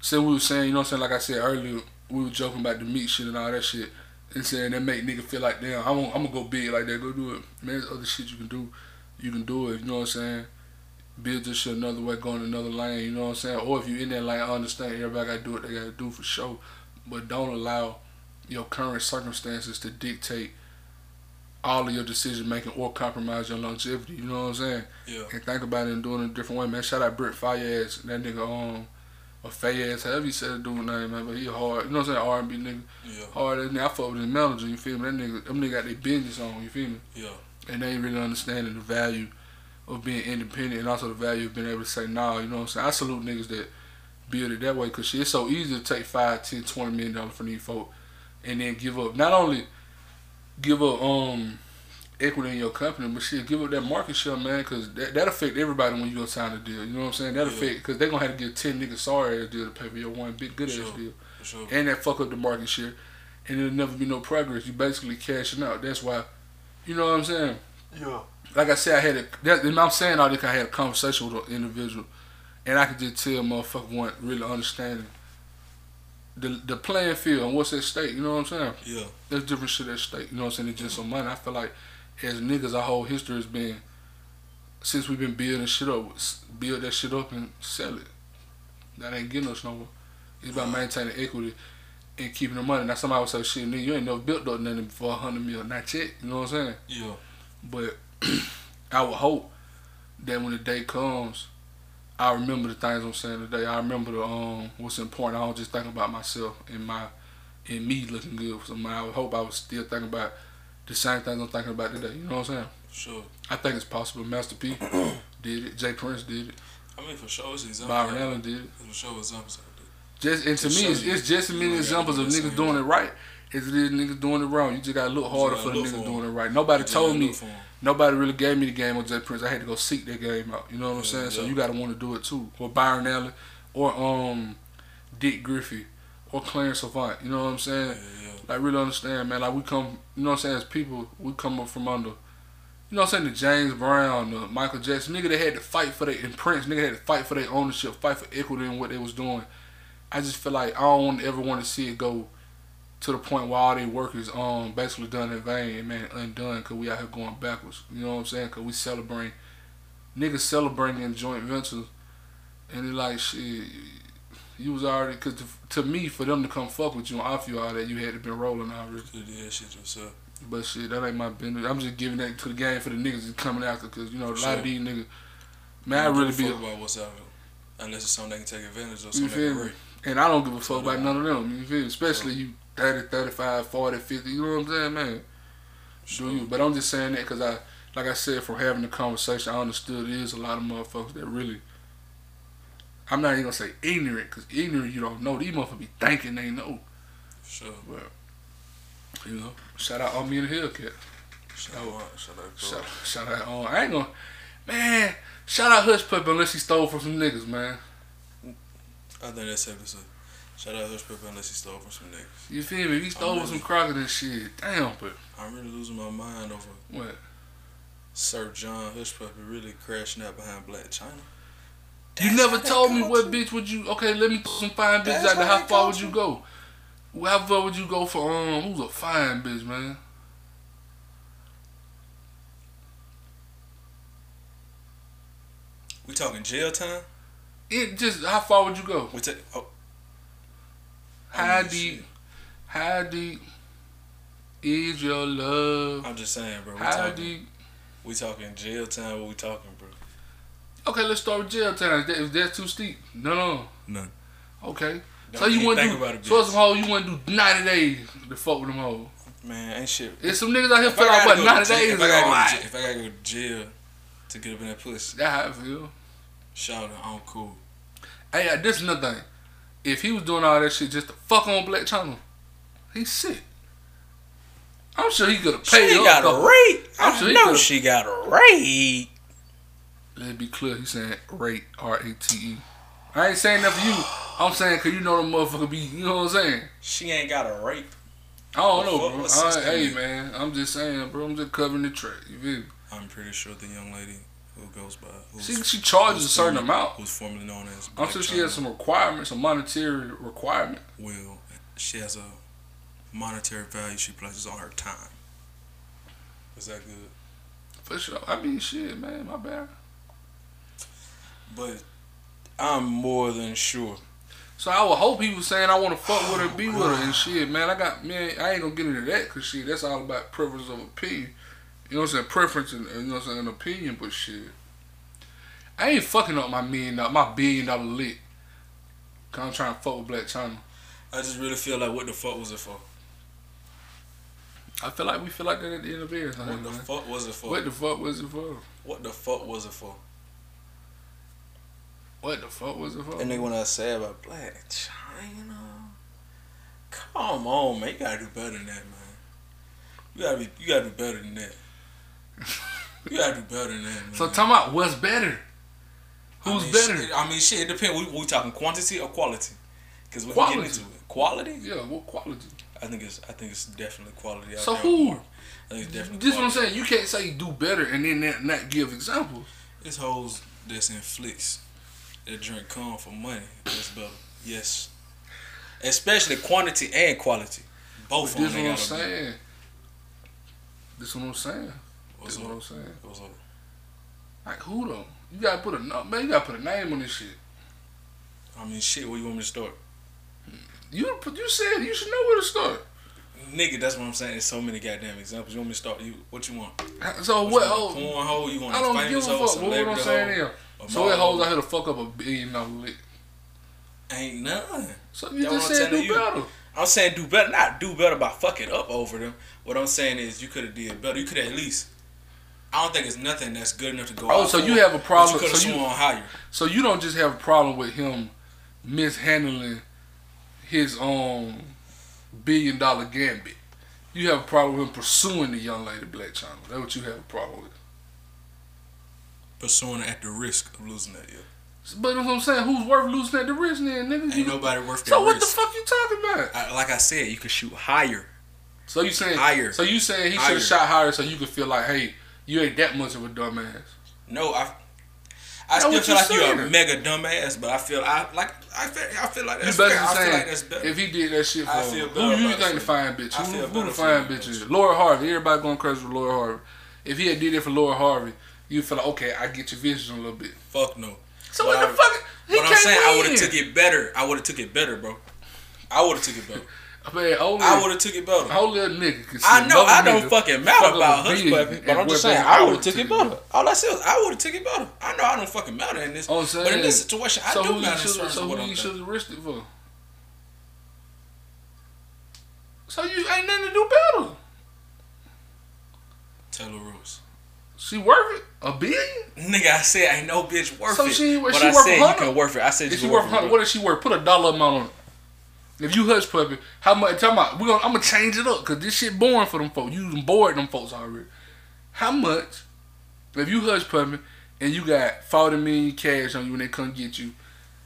since we were saying, you know what I'm saying, like I said earlier, we were joking about the meat shit and all that shit. And saying that make nigga feel like, damn, I'm, I'm gonna go big like that, go do it. Man, there's other shit you can do. You can do it, you know what I'm saying? Build this shit another way, go in another lane, you know what I'm saying? Or if you in that lane, I understand everybody gotta do what they gotta do for sure. But don't allow your current circumstances to dictate all of your decision making or compromise your longevity, you know what I'm saying? Yeah. and think about it and doing it a different way, man. Shout out Brent Faiyaz, and that nigga um or Faiyaz, however you said the dude name, man, but he hard. You know what I'm saying? R and B nigga. Yeah. Hard that nigga. I fuck with his manager, you feel me? That nigga them nigga got their business on, you feel me? Yeah. And they ain't really understanding the value of being independent and also the value of being able to say nah, you know what I'm saying? I salute niggas that build it that way because it's so easy to take five, ten, twenty million dollars from these folk and then give up not only give up um equity in your company, but shit, give up that market share, man, because that that affect everybody when you go sign a deal. You know what I'm saying? That Yeah. affect because they gonna have to give ten niggas sorry ass deal to pay for your one big good ass Sure. deal, sure. and that fuck up the market share, and there'll never be no progress. You basically cashing out. That's why, you know what I'm saying? Yeah. like I said, I had a. That, and I'm saying all this. I had a conversation with an individual, and I could just tell motherfucker weren't really understanding the the playing field and what's at stake. You know what I'm saying? Yeah. There's different shit at stake. You know what I'm saying? It's just some money. I feel like as niggas, our whole history has been since we've been building shit up, build that shit up and sell it. That ain't getting us nowhere. It's about maintaining equity and keeping the money. Now somebody would say, "Shit, nigga, you ain't never built up nothing for a hundred mil, not yet." You know what I'm saying? Yeah. But I would hope that when the day comes, I remember the things I'm saying today. I remember the um what's important. I don't just think about myself and my and me looking good for somebody. I would hope I was still thinking about the same things I'm thinking about today. You know what I'm saying? Sure. I think it's possible. Master P did it. J. Prince did it. I mean, for sure, it's examples. Byron Allen did it. For sure, examples Just and to To me, it's, you. it's just as many examples of niggas doing it right as it is niggas doing it wrong. You just gotta look harder gotta for the niggas doing it right. Nobody told me. Look for 'em. Nobody really gave me the game on J. Prince. I had to go seek that game out. You know what I'm Yeah, saying? So you gotta want to do it too. Or Byron Allen, or um, Dick Griffey, or Clarence Avant. You know what I'm saying? Yeah, yeah. Like really understand, man. Like we come, you know what I'm saying? As people, we come up from under. You know what I'm saying? The James Brown, the Michael Jackson, nigga, they had to fight for their and Prince, nigga had to fight for their ownership, fight for equity in what they was doing. I just feel like I don't ever want to see it go to the point where all their work is um basically done in vain, and man, undone, cause we out here going backwards. You know what I'm saying? Cause we celebrating niggas celebrating in joint ventures, and it like shit. You was already, cause to, to me, for them to come fuck with you and offer you all that, you had to been rolling already. You did that shit yourself. But shit, that ain't my business. I'm just giving that to the game for the niggas that's coming after, cause you know a lot Sure. of these niggas. Man, I really be, fuck about what's out there. Unless it's something they can take advantage of, You something they feel me? and I don't give a fuck about none of them. You feel me? Especially you 30, 35, 40, 50. You know what I'm saying, man? Do you? But I'm just saying that because I, like I said, from having the conversation, I understood there is a lot of motherfuckers that really. I'm not even gonna say ignorant, cause ignorant you don't know. These motherfuckers be thinking they know. Sure. You know. Shout out Omi in the Hellcat. Shout out. Shout out. Shout, Shout shout out on. I ain't gonna. Man, shout out Hushpuppi unless he stole from some niggas, man. I think that's safe to say. Shout out Hushpuppi unless he stole from some niggas. You feel me? If he stole I'm from some really- crockett and shit, damn, but I'm really losing my mind over what? Sir John Hushpuppi really crashing out behind Blac Chyna. You never told me what to. bitch would you? Okay, let me throw some fine bitches That's out there. how How far go would to. you go? How far would you go for um? Who's a fine bitch, man? We talking jail time? It just how far would you go? We take. Oh, How deep? How deep is your love? I'm just saying, bro. We How talking. deep? We talking jail time. What we talking, bro? Okay, let's start with jail time. Is that, that too steep? No, no. None. Okay. Don't so you want to do? So some hoe you want to do ninety days to fuck with them hoes? Man, ain't shit. There's some niggas out here If like gotta what go to ninety jail- days if I gotta go to jail- If I gotta go to jail to get up in that pussy, That's how I feel. shout out, I'm cool. Hey, uh, this is another thing. If he was doing all that shit just to fuck on Blac Chyna, he's sick. I'm sure he could have paid She a got couple- a rate. I'm I sure he know could've- she got a rate. Let it be clear, he's saying rate R A T E. I ain't saying that for you. I'm saying cause you know the motherfucker be, you know what I'm saying? She ain't got a rape. I don't know, bro. I, hey, man, I'm just saying, bro. I'm just covering the track. You feel me? I'm pretty sure the young lady who goes by who's, She she charges a certain formerly- amount. who's formerly known as I'm sure she has some requirements, some monetary requirement. will she has a monetary value she places on her time. Is that good? For sure. I mean, shit, man. My bad. But I'm more than sure. So I would hope he was saying I want to fuck with her, be oh, with her, and shit, man. I got man. I ain't gonna get into that because shit, that's all about preference of opinion. You know what I'm saying? Preference and and, you know what I'm saying, an opinion, but shit. I ain't fucking up my million dollar, my billion dollar lick. Cause I'm trying to fuck with Blac Chyna. I just really feel like what the fuck was it for? I feel like we feel like that at the end of everything. What the man. fuck was it for? What the fuck was it for? What the fuck was it for? What the fuck was it for? And nigga when I say about Blac Chyna, come on man, you gotta do better than that, man. You gotta be, you gotta do better than that. You gotta do better than that, man. So talking about what's better? Who's I mean, better? Shit, I mean, shit. It depends. We, we talking quantity or quality? Because we can Quality. get into it. Quality. Yeah, what quality? I think it's. I think it's definitely quality. Out So who? I think it's definitely. This is what I'm saying. You can't say you do better and then not, not give examples. It's hoes that's in flicks that drink cum for money. That's better. Yes. Especially quantity and quality. Both But this what I'm gotta be. saying. This what I'm saying. What's This what I'm saying. What's up? Like who though? You gotta put a man. You gotta put a name on this shit. I mean, shit. Where you want me to start? You you said you should know where to start. Nigga, that's what I'm saying. There's so many goddamn examples. You want me to start? You what you want? So What what? Oh, Porn hoe? You want I don't give a fuck. What, what I'm saying is, so it hoes out here to fuck up a billion dollar lick. Ain't none. So you That's just said do you. better. I'm saying do better, not do better by fucking up over them. What I'm saying is you could have did better. You could have at least. I don't think it's nothing that's good enough to go. Oh, so for, you have a problem- You so you- higher. So you don't just have a problem with him mishandling his own billion dollar gambit. You have a problem with him pursuing the young lady Blac Chyna. That's what you have a problem with. Pursuing at the risk of losing that, yeah. But that's what I'm saying. Who's worth losing at the risk then, nigga? Ain't You- nobody worth that so what the fuck you talking about? I, like I said, you could shoot higher. So you saying Higher. So you saying he should have shot higher so you could feel like, hey, you ain't that much of a dumbass. No, I. I still feel like you're a mega dumbass, but I feel I like I feel I feel like that's fair. I feel like that's better. if he did that shit for I him, who you think the fine bitch? I Who, feel who the fine bitch is? Lori Harvey. Everybody going crazy for Lori Harvey. If he had did it for Lori Harvey, you feel like okay, I get your vision a little bit. Fuck no. So But what the fuck? He But I'm saying I would have took it better. I would have took it better, bro. I would have took it better. Man, only, I would have took it better. whole little nigga. can see I know I don't fucking matter about a Hushpuppi, but I'm just saying I would would've took it better. All I said was I would have took it better. I know I don't fucking matter in this, oh, I'm but in this situation I So do matter should so who you should have risked it for? So you ain't nothing to do better. Taylor Rooks. She worth it? A billion? Nigga, I said ain't no bitch worth So it. she- but she I worth said 100? you can worth it. I said If you she worth worth hundred, it. what is she worth? Put a dollar amount on it. If you Hushpuppi, how much? Tell me, we gonna, I'm gonna change it up because this shit boring for them folks. You bored them folks already. How much? If you Hushpuppi and you got forty million cash on you when they come get you,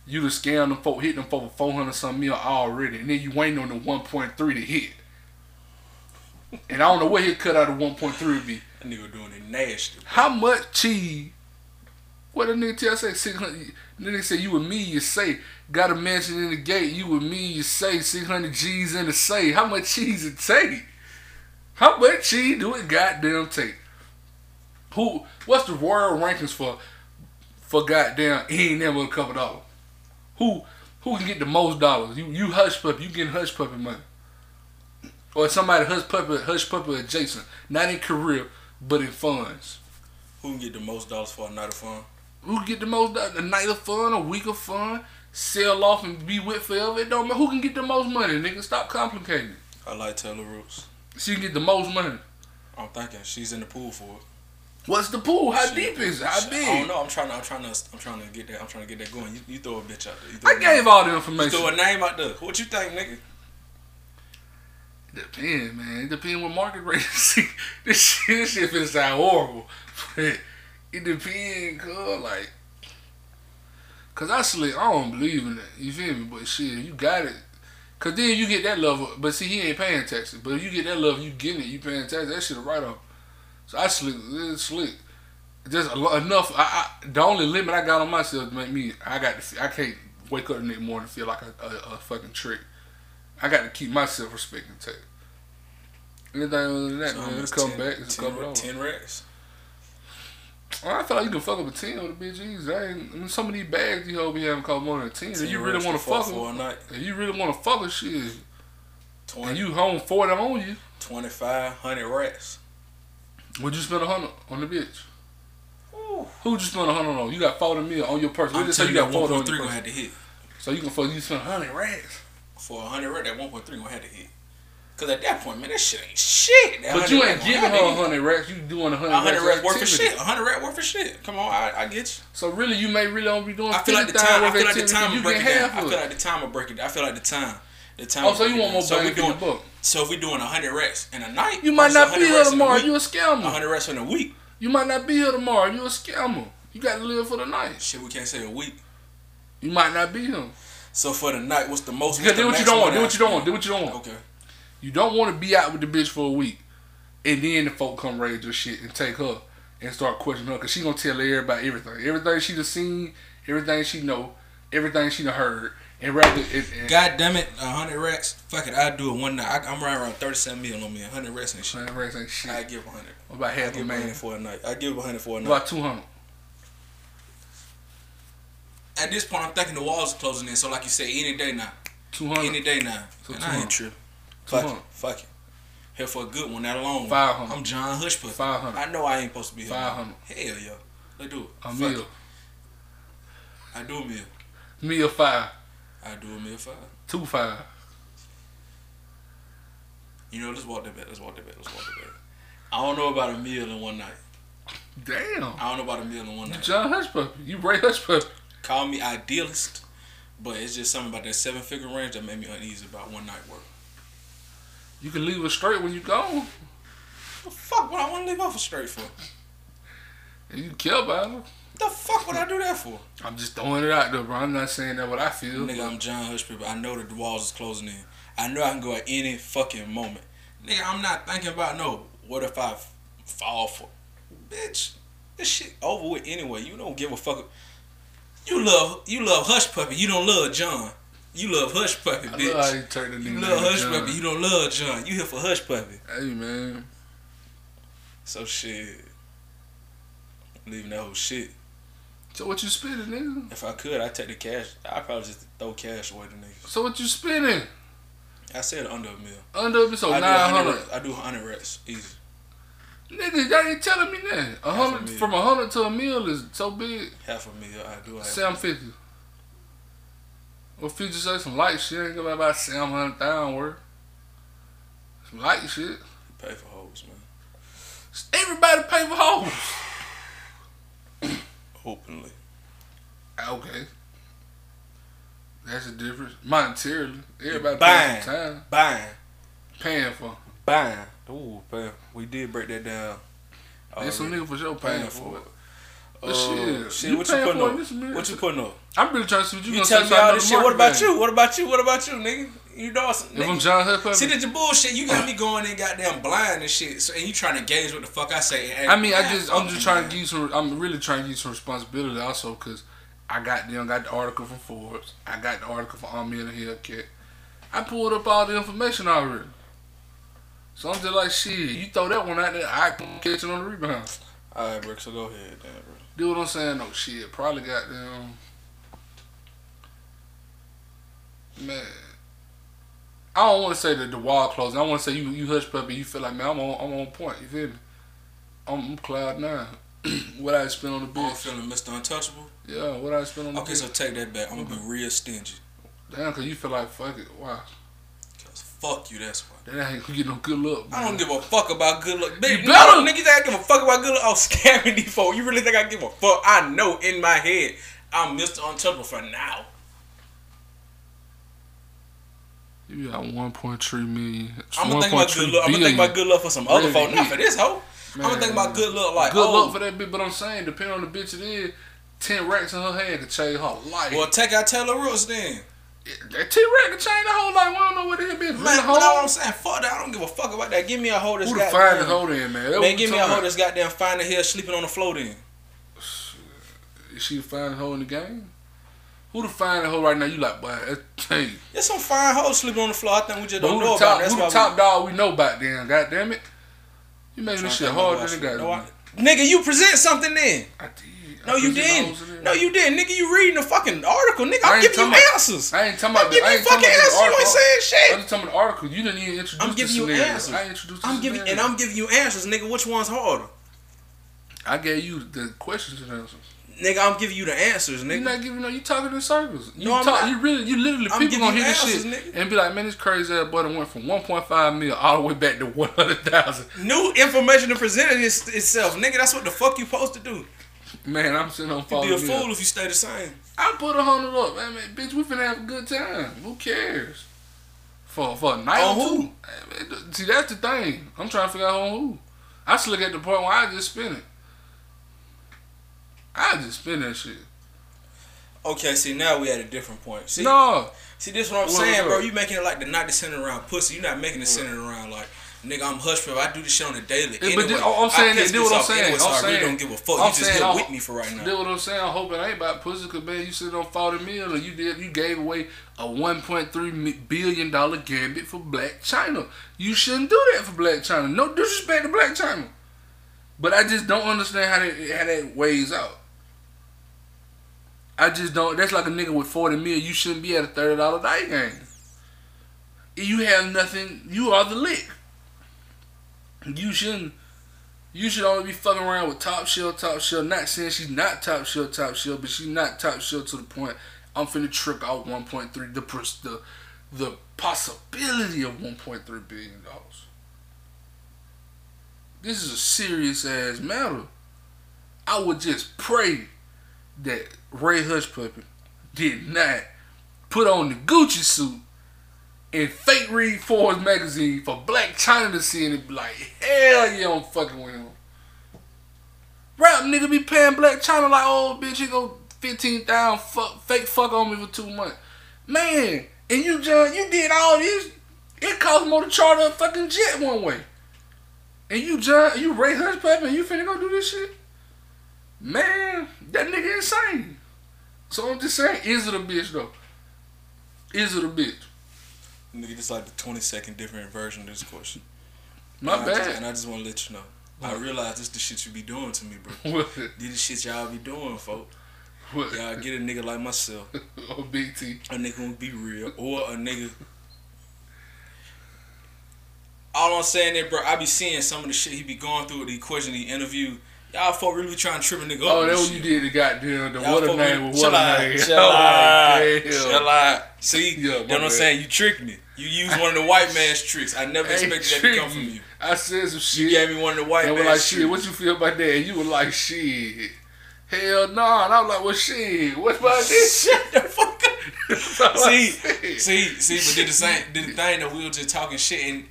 you done scam them folk, hit them folk for four hundred some mil already, and then you waiting on the one point three to hit. And I don't know what he cut out of one point three would be. That nigga doing it nasty. How much cheese? What the nigga tell say six hundred? They say you with me, you say got a mansion in the gate. You with me, you say six hundred G's in the say. How much cheese it take? How much cheese do it goddamn take? Who? What's the royal rankings for? For goddamn, he ain't never a couple dollars. Who? Who can get the most dollars? You you Hushpuppi. You getting Hushpuppi money? Or somebody Hushpuppi hush puppy adjacent, not in career but in funds. Who can get the most dollars for a night of fun? Who get the most a night of fun, a week of fun, sell off and be with forever? It don't matter. Who can get the most money, nigga? Stop complicating. I like Taylor Rooks. She can get the most money. I'm thinking she's in the pool for it. What's the pool? How Shit. deep is it? How big? I don't know. I'm trying to. I'm trying to. I'm trying to get that. I'm trying to get that going. You, you throw a bitch out there. You throw gave name. all the You information. throw a name out there. What you think, nigga? Depend, man. Depend depends what market rate. See, this shit, this shit finna sound horrible, it depends, cause like, cause I sleep. I don't believe in that. You feel me? But shit, you got it. Cause then you get that love. But see, he ain't paying taxes. But if you get that love, you getting it. You paying taxes. That shit a write off. So I sleep. It's slick. Just enough. I, I the only limit I got on myself to make me. I got to. I can't wake up the next morning and feel like a, a, a fucking trick. I got to keep myself respecting respect. Anything other than that, So man, come 10 back. It's a couple. Ten racks. Well, I feel like you can fuck up a ten with a bitch easy. I, ain't, I mean, some of these bags you hope you haven't cost more than a ten. If 10 you really want to fuck for a night. you really want to fuck her, shit, 20, and you home forty on you, 2500 racks. would you spend a hundred on the bitch? Ooh. Who'd you spend a hundred on? You got forty mil on your person. I'm say you you, got forty on 1.3 your gonna person. have to hit. So you can fuck. You spend a hundred racks. For a hundred rack, that 1.3 gonna have to hit. Cause at that point, man, that shit ain't shit. That But you ain't giving her a have to hit. hundred racks. You doing a hundred hundred racks worth of shit. A hundred rack worth of shit. Come on, I, I get you. So really, you may really only be doing. I feel like the time. I feel like the time you will break it down. I of feel like the time will break it. down. I feel like the time. The time. Oh, so you want more so we doing. buck? So if we doing a hundred racks in a night, You oh, might not be here racks tomorrow. You a A scammer. hundred racks in a week. You might not be here tomorrow. You a scammer. You got to live for the night. Shit, we can't say a week. You might not be here. So for the night, what's the most? What's do what you don't want. Do what you don't want. Do what you don't want. Okay. You don't want to be out with the bitch for a week, and then the folk come raid your shit and take her and start questioning her because she gonna tell everybody everything, everything she done seen, everything she know, everything she done heard, and rather. And, and, God damn it, a hundred racks. Fuck it, I do it one night. I, I'm right around thirty-seven million on me. A hundred racks and shit. Man, race ain't shit. I give a hundred. What about half a man? for a night. I give hundred for a night. about two hundred? At this point, I'm thinking the walls are closing in. So like you say, any day now. Two hundred. Any day now. So and 200. I ain't tripping. Fuck it. Fuck it. Here for a good one, that alone. 500. I'm John Hushput. Five hundred. I know I ain't supposed to be here. 500. Hell yeah. Let's do it. A Fuck meal. it. I do a meal. Meal five. I do a meal five. Two five. You know, let's walk that back. Let's walk that back. Let's walk that back. I don't know about a meal in one night. Damn. I don't know about a meal in one You night. John Hushpuppi. You Ray Hushpuppi. Call me idealist, But it's just something about that seven figure range that made me uneasy about one night work. You can leave her straight when you gone. The fuck would I want to leave off a straight for? And you care about her. The fuck would I do that for? I'm just throwing it out there, bro. I'm not saying that what I feel. Nigga, I'm John Hush people. I know that the walls is closing in. I know I can go at any fucking moment. Nigga, I'm not thinking about no. What if I fall for? Bitch, this shit over with anyway. You don't give a fuck. You love you love Hushpuppi. You don't love John. You love Hushpuppi, I love how bitch. you turn the You love Hush John. Puppy. You don't love John. You here for Hushpuppi. Hey man, So shit. Leaving that whole shit. so what you spending, nigga? If I could, I'd take the cash. I'd probably just throw cash away to niggas. So what you spending? I said under a mil. Under so I do nine 100 hundred. I do 100 racks. Easy. Nigga, y'all ain't telling me that. A Half a from a hundred to a mil is so big. Half a mil. I do. Seven fifty. Well, future say some light shit. Ain't gonna be about seven hundred thousand worth. Some light shit. Pay for hoes, man. Everybody pay for hoes. Openly. Okay. That's the difference. Monetarily. Everybody Buying. time. Buying. Paying for. Buying. Ooh. We did break that down. There's some nigga for sure Paying paying for for it. Uh, shit, shit, you what you putting this. What you putting up? I'm really trying to see what you, You gonna telling say me all this shit. What about you? What about you? What about you, nigga? You know some If I'm nigga. John Hudson, See, that's your bullshit. You got me going in goddamn blind and shit. So, and you trying to gauge what the fuck I say. I mean, I just, I'm just trying man. to give you some. I'm really trying to give you some responsibility also because I got them, got the article from Forbes. I got the article from Omi in the Hellcat. I pulled up all the information already. So I'm just like, shit, you throw that one out there, I can catch it on the rebound. All right, bro. So go ahead, then, bro. Do what I'm saying? No shit. Probably got them. Man, I don't want to say that the wall closing. I want to say you you Hushpuppi. You feel like man, I'm on I'm on point. You feel me? I'm, I'm cloud nine. what I spend on the oh, I'm feeling Mr. Untouchable. Yeah, what I spend on the Okay, bitch? so take that back. I'm gonna be real stingy. Damn, cause you feel like fuck it. Wow, Cause fuck you, that's why. that ain't gonna get no good look. I don't give a fuck about good luck. Big, You better. nigga, niggas that give a fuck about good luck. Oh, scamming these folks. You really think I give a fuck? I know in my head I'm Mr. Untouchable for now. You got 1.3 million. I'm gonna think about good luck. I'm gonna think about good luck for some other Really? folks, not for this hoe. I'm gonna think about good luck like good oh, luck for that bitch. But I'm saying, depending on the bitch it is, ten racks in her head could change her life. Well, take out Taylor Rooks then. That ten rack could change the whole life. We don't know what it is. Man, Really you know what I'm saying? Fuck that. I don't give a fuck about that. Give me a hoe that's Who the goddamn. finest hoe then, man? That Man, give me a talking that's goddamn finding here sleeping on the floor then. Is she the finest hoe in the game? Who the finest hoe right now? You like, boy? that's- Hey, There's some fine hoes sleeping on the floor. I think we just but don't know the about. top? it. That's Who the top dog we know about? Then, God damn it, you making this shit harder than it got. No, to I- be. Nigga, you present something then. I did. No, you didn't. hoes in there. No, you didn't. Nigga, you reading the fucking article. Nigga, I'm giving you about- answers. I ain't talking about. I'm giving you ain't fucking answers. You ain't saying I'm just talking about the article. You didn't even introduce I'm giving you scenario. answers. I introduced the I'm giving, and. I'm giving you answers, nigga. Which one's harder? I gave you the questions and answers. Nigga, I'm giving you the answers, nigga. You're not giving no. You talking in circles. You No, I'm talk. not. You really. You literally. I'm people gonna hear this shit nigga. and be like, man, this crazy ass done went from 1.5 mil all the way back to 100,000. New information to present it itself, nigga. That's what the fuck you supposed to do. Man, I'm sitting on You falling be a fool if you stay the same. I put a hundred up, man, man. Bitch, we finna have a good time. Who cares? For for a night On or who? Man, See, that's the thing. I'm trying to figure out on who. I just look at the point where I just spin it. I just spin that shit. Okay, see now we at a different point. See, no, see this what I'm What saying, bro. You making it like the not the centered around pussy. You're not making it centered around like nigga. I'm hush pep. I do this shit on the daily. Yeah, Anyway, but then- I'm saying that- do what I'm saying. Anyway, so I'm I really saying- don't give a fuck. I'm you just saying here with me for right now. That's what I'm saying. I'm hoping ain't about pussy, cause man, you sit on 40 mil, you did, you gave away a one point three billion dollar gambit for Blac Chyna. You shouldn't do that for Blac Chyna. No disrespect to Blac Chyna, but I just don't understand how that how that weighs out. I just don't. That's like a nigga with 40 mil. You shouldn't be at a 30 dollar night game. You have nothing. You are the lick. You shouldn't. You should only be fucking around with top shelf, top shelf. Not saying she's not top shelf, top shelf, but she's not top shelf to the point I'm finna trick out 1.3. The the the possibility of 1.3 billion dollars. This is a serious ass matter. I would just pray that Ray Hushpuppi did not put on the Gucci suit and fake read Forbes magazine for Blac Chyna to see and be like, hell yeah, I'm fucking with him. Rap nigga be paying Blac Chyna like, oh bitch, you go fifteen thousand fuck fake fuck on me for two months. Man, and you John, you did all this. It cost more to charter a fucking jet one way. And you John, you Ray Hushpuppi and you finna go do this shit? Man, that nigga insane. So I'm just saying, is it a bitch though? Is it a bitch? Nigga, this like the 20 second different version of this question. My and I just, bad. and I just want to let you know. I realize this the shit you be doing to me, bro. What? This the shit y'all be doing, folks. What? Y'all get a nigga like myself, Oh, Big T. a nigga who be real, or a nigga. All I'm saying is, bro, I be seeing some of the shit he be going through with the question he interview. Y'all folk really trying to trip a nigga up. Oh, that's what you did. The goddamn the Y'all what a folk name with chill what a out, name. Chill Oh, out, chill out. See, Yeah, you know what I'm saying? You tricked me. You used one of the white man's tricks. I never expected that to come from you. I said some shit. You gave me one of the white man's like, shit, what you feel about that? And you were like, shit. Hell no. And I was like, well, shit. What about this? Shut the fuck up. See, see, see, but did the same, did the thing that we were just talking shit, and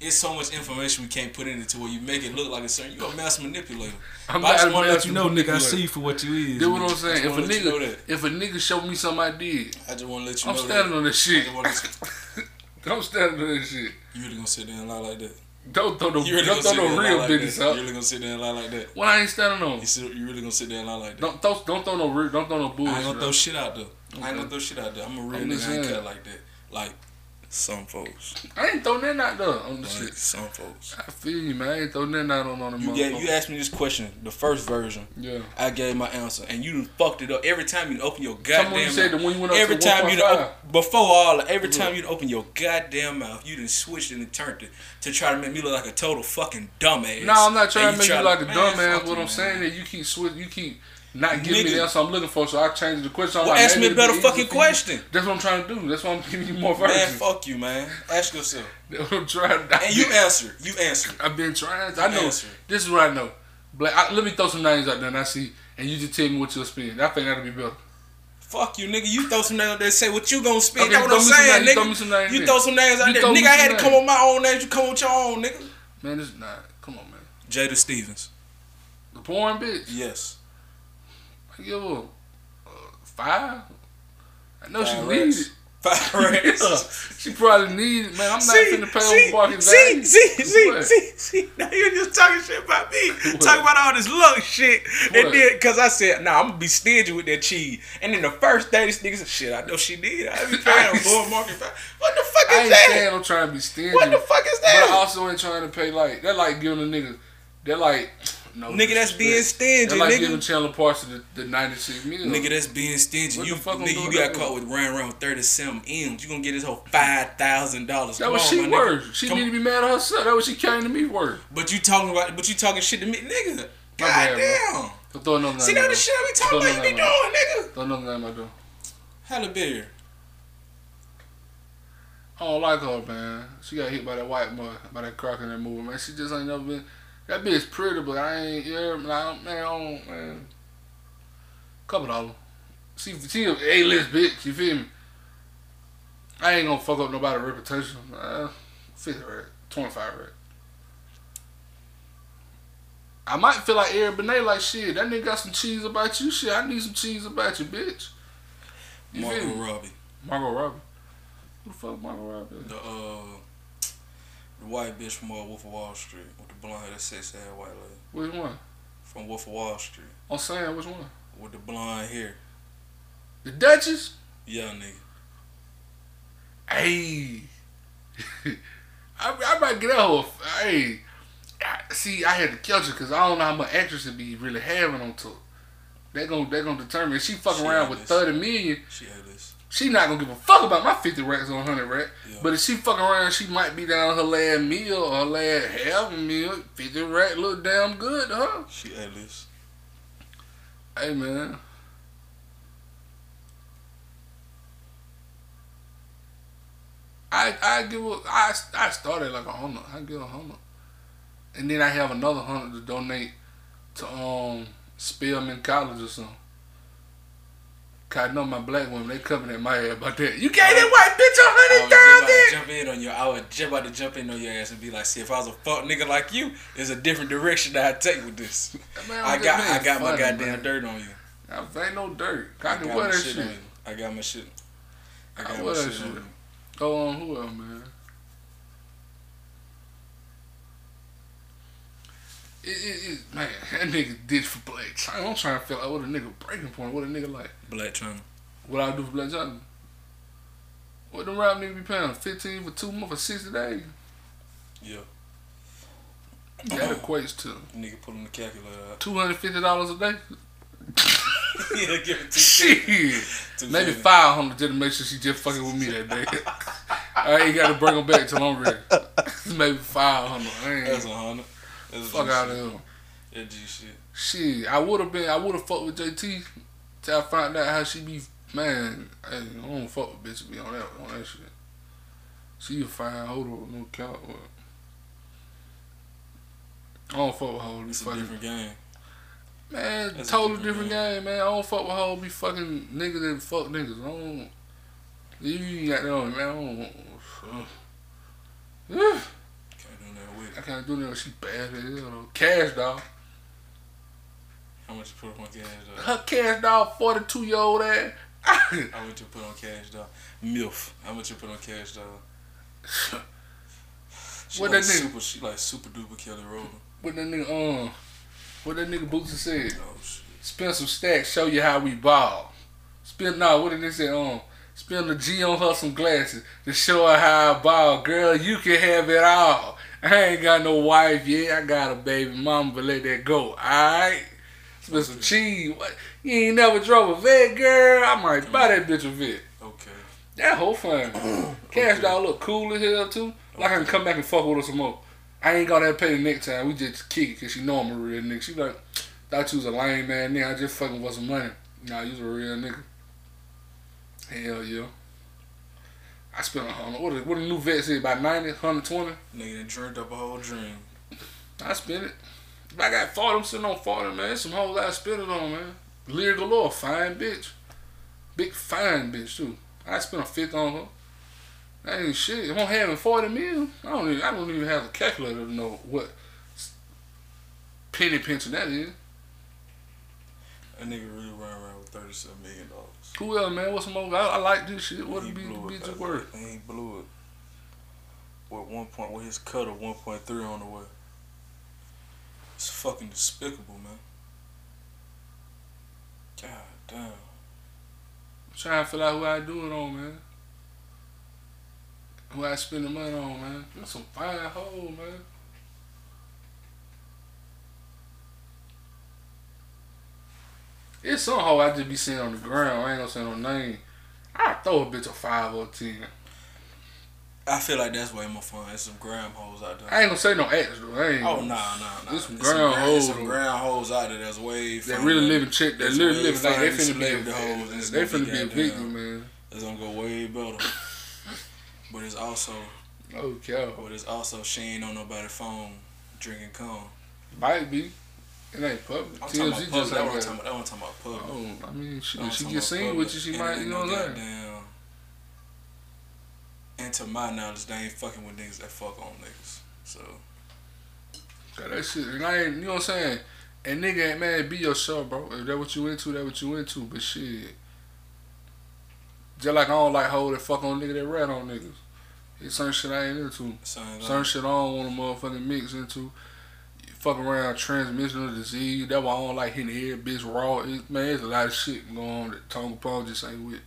it's so much information we can't put in it to where you make it look like a certain. You a mass manipulator. I'm But I just want to let you know, nigga, I see you for what you is. That's what. I'm saying. If a wanna you know nigga, that. if a nigga show me something I did, I just want to let you know. I'm know standing that. on this shit. just wanna I'm standing on this shit. You really gonna sit there and lie like that? Don't throw no, You really don't gonna throw sit there and lie real like business that? out. You really gonna sit there and lie like that? When I ain't standing on. You, sit, you really gonna sit there and lie like that? Don't throw, don't throw no real, don't throw no bullshit. I ain't gonna out. throw shit out there. I ain't gonna throw shit out there. I'm a real I'm nigga. I ain't cut like that. Like some folks. I ain't throwing that out there on the shit. some folks. I feel you, man. I ain't throwing that out on, on the You gave, you asked me this question, the first version. Yeah. I gave my answer, and you fucked it up every time you open your goddamn. Someone you said mouth. that when you went up every to time you op- before all every time you open your goddamn mouth, you done switched it and turned it to try to make me look like a total fucking dumbass. No, I'm not trying to make try you like a dumbass. What I'm saying is you keep switch, you keep not giving me the answer I'm looking for, so I changed the question. I'm Well, like, ask me a better be fucking you. question. That's what I'm trying to do. That's why I'm giving you more Man, fuck you, man. Ask yourself. That's what I'm trying to And you answer. You answer. I've been trying. To, I know. Answer. This is what I know. Black. I, let me throw some names out there and I see, and you just tell me what you'll spend. I think that'll be better. Fuck you, nigga. You throw some names out there. Say what you gonna spend. Okay, That's what I'm saying, throw nigga. me some names You throw some names out You there. Nigga, I had to come on my own names. You come with your own, nigga. Man, this is not. Come on, man. Jada Stevens. The porn bitch. Yes. Give her uh, five. I know she Five needs it. Five Yeah, she probably need it, man. I'm not See, finna pay see, over barking see, value. see, see, see, see. Now you're just talking shit about me. What? Talking about all this luck shit. And What? then, cause I said, nah, I'm gonna be stingy with that cheese. And then the first day, this nigga said, shit, I know she did. I be paying bull market. value. What the fuck is I ain't that? saying I'm trying to be stingy. What the fuck is that? But I also ain't trying to pay like they're like giving a nigga. They're like no Nigga, that's being stingy, They're like nigga. giving Chandler Parsons the, the 96 million. Nigga, that's being stingy. What You, the fuck nigga, you got caught with running around 37 M's. You gonna get this whole $5,000. that Come was on, she my worth. She Come need to be mad at herself. That was she came to me worth. But you talking about, but you talking shit to me, nigga. God bad, bro. damn. So throw another name. See, now out the there. shit I be talking about, you be another doing, name nigga. Throw another name out there. Halle Berry. I don't like her, man. She got hit by that white boy, by that croc in that movie, man. She just ain't never been. That bitch pretty, but I ain't. Yeah, man, I don't, man, I don't, man. Couple dollars. She, she a A-list bitch. You feel me? I ain't gonna fuck up nobody's reputation. Uh, fifty right, twenty five right. I might feel like Eric Benet, like shit. That nigga got some cheese about you. Shit, I need some cheese about you, bitch. You feel Margot me? Robbie. Margot Robbie. Who the fuck Margot Robbie? The uh, the white bitch from uh, Wolf of Wall Street blonde that sexy ass white lady Which one? from Wolf of Wall Street I'm saying which one? with the blonde hair. The Duchess? Yeah, nigga. Hey. I, I might get out whole. Hey. I- See, I had to catch her because I don't know how much actress to be really having on tour. They gon' they gonna determine. If she fucking She around with is. 30 million, She had this. She not gonna give a fuck about my 50 racks on 100 rack. Yeah. But if she fucking around, she might be down her last meal or her last half meal. 50 rack look damn good, huh? She this. Hey, man. I I give a, I I started like a hundred. I give a hundred, and then I have another hundred to donate to um Spelman College or something. Cause I know my black women, they coming at my ass about that. You gave that white bitch a hundred was just about to thousand. jump in on you. I was just about to jump in on your ass and be like, see, if I was a fuck nigga like you, there's a different direction that I take with this. Man, I got I got my funny, goddamn man. dirt on you. I ain't no dirt. I I can got wear my that shit shit. on you. I got my shit. I I my shit on shit. you. Go on, who else, man? It, it, it, man, that nigga did for Blac Chyna. I'm trying to feel like what a nigga breaking point. What a nigga like. Blac Chyna. What I do for Blac Chyna? What them rap niggas be paying? 15 for two months for 60 days? Yeah. That equates to Nigga pulling the calculator $250 a day? yeah, give it two Shit. Two Maybe 500 just to make sure she just fucking with me that day. I ain't got to bring her back till I'm ready. Maybe 500. That's a hundred. That's a Fuck G out of here. That G shit. Shit, I would have been, I would have fucked with JT till I found out how she be. Man, I don't fuck with bitches be on that on that shit. She a fine hold no count. I don't fuck with hoes. Be It's a fucking different game. man, That's totally different different game. man. I don't fuck with hoes. Be fucking niggas that fuck niggas. I don't. You ain't got that on, man. I don't. Uh, uh, Can't do nothing with I can't do that. She bad as hell. Cash dog. How much you put up on cash dog? Her cash dog, forty two year old ass. How much you put on cash dog? MILF. How much you put on cash dog? She What like that nigga- Super, she like super duper Kelly Rowland. What that nigga um what that nigga Bootsy said. Oh shit. Spend some stacks, show you how we ball. Spend nah, what did they say? Um spend a G on her some glasses to show her how I ball. Girl, you can have it all. I ain't got no wife yet. I got a baby mama, but let that go. Alright? Spend some cheese. What? You ain't never drove a vet, girl. I might buy that bitch a vet. Okay. That whole fun. Cash dog look cool as hell too. Like I can come back and fuck with her some more. I ain't gonna have to pay the next time. We just kick it cause she know I'm a real nigga. She like, thought you was a lame man nigga. I just fucking want some money. Nah, you was a real nigga. Hell yeah. I spent a hundred. What, the- what the new vet say? About 90, 120? Nigga done dreamed up a whole dream. I spent it. If I got 40, I'm sitting on 40, man. There's some hoes I spent it on, man. Lira Galore, fine bitch. Big fine bitch, too. I spent a fifth on her. That ain't shit. If I'm having 40 mil, I don't even, I don't even have a calculator to know what penny pension that is. That nigga really run around with thirty seven million dollars. Who else, man? What's some more? I, I like this shit. What He be, blew it, man. work? And he blew it. With one point, with his cut of one point three on the way. It's fucking despicable, man. God damn. trying to figure out who I do it on, man. Who I spend the money on, man. That's some fine hoes, man. It's some hoe I just be seeing on the ground. I ain't gonna say no name. I throw a bitch a five or ten. I feel like that's way more fun. There's some gram hoes out there. I ain't gonna say no ex though. I ain't Oh nah nah nah. There's some ground hoes, there's Some ground hoes out there that's way. They really living chick. They It's really living like they finna be celebrity hoes, they finna be a victim, man. It's gonna go way better. But it's also, Oh cow. but it's also she ain't on nobody's phone drinking cum. Might be. It ain't public. I'm talking about public. just That ain't one got- talking about. Talking about public. Oh, I mean, she, she get seen with you, she And might, you know what I'm saying? And to my knowledge, they ain't fucking with niggas that fuck on niggas. So Got that shit. And I ain't, you know what I'm saying? And nigga ain't man, be yourself, bro. If that what you into, that what you into. But shit. Just like I don't like hoe that fuck on nigga that rat on niggas. It's certain shit I ain't into. same Certain shit I don't want to motherfucking mix into. Fuck around transmission of disease. That's why I don't like hitting the head bitch raw. It, man, there's a lot of shit going on that Tonga Paul just ain't with.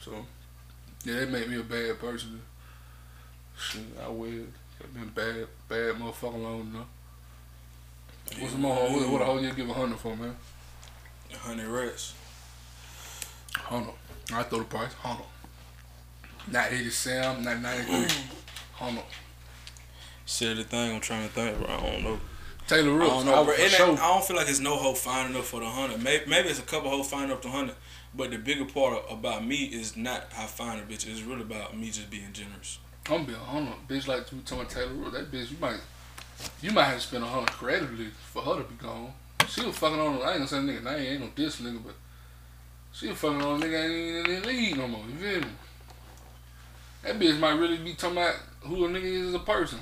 So, yeah, that make me a bad person. Shit, I will. I've been bad, bad motherfucker long enough. What's the more? What, what a hoe you give a hundred for, man? A Hundred rats. Hundred. I throw the price. Hundred. Not eighty-seven. Not ninety-three. Hundred. Said the thing I'm trying to think. Bro, I don't know. Taylor I don't know, bro. for sure. I don't feel like it's no hoe fine enough for the hundred. Maybe, maybe it's a couple hoes fine enough the hundred. But the bigger part about me is not how fine a bitch. It's really about me just being generous. I'm be a hundred. Bitch like you talking Taylor Rooks. That bitch, you might, you might have to spend a hundred creatively for her to be gone. She was fucking on. I ain't gonna say nigga name. Ain't no diss nigga, but She a fucking on. nigga ain't even in the league no more. You feel me? That bitch might really be talking about who a nigga is as a person.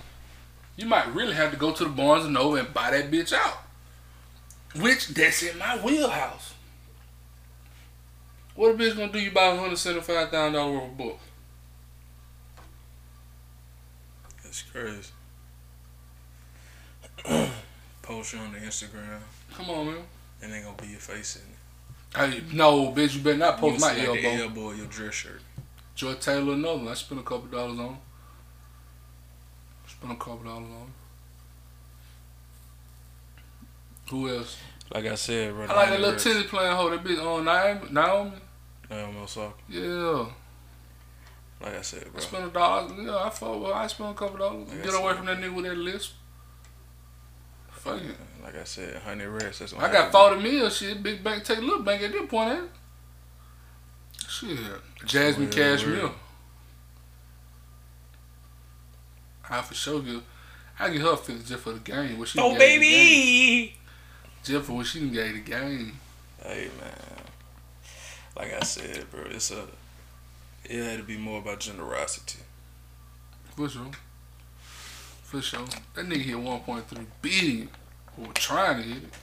You might really have to go to the Barnes and Noble and buy that bitch out. Which that's in my wheelhouse. What a bitch gonna do? You buy a hundred seventy five thousand dollar worth of book. That's crazy. Post you on the Instagram, Come on, man. and they gonna be your face in it. Hey, no, bitch, you better not post my see, like, the elbow. elbow your dress shirt. Joy Taylor, another. I spent a couple dollars on. Spent a couple dollars on. Who else? Like I said, bro. I like that little tennis playing hoe. That bitch on Naomi. Naomi. Um, Osaka. Yeah. Like I said, I bro. spent a dollar. Yeah, I fought. Well, I spent a couple dollars. Like I Get away said. from that nigga with that list. Fuck it. Like I said, hundred racks. That's I got forty mil. Shit, big bank take a little bank at this point. Ain't? Shit, Jasmine Cashmere. Well. I for sure give. I give her fifty just for the game. What she Oh gave the game. baby. Just for what she done gave the game. Hey man. Like I said, bro, it's a. It had to be more about generosity. For sure. For sure. That nigga hit one point three billion. Or trying to hit it.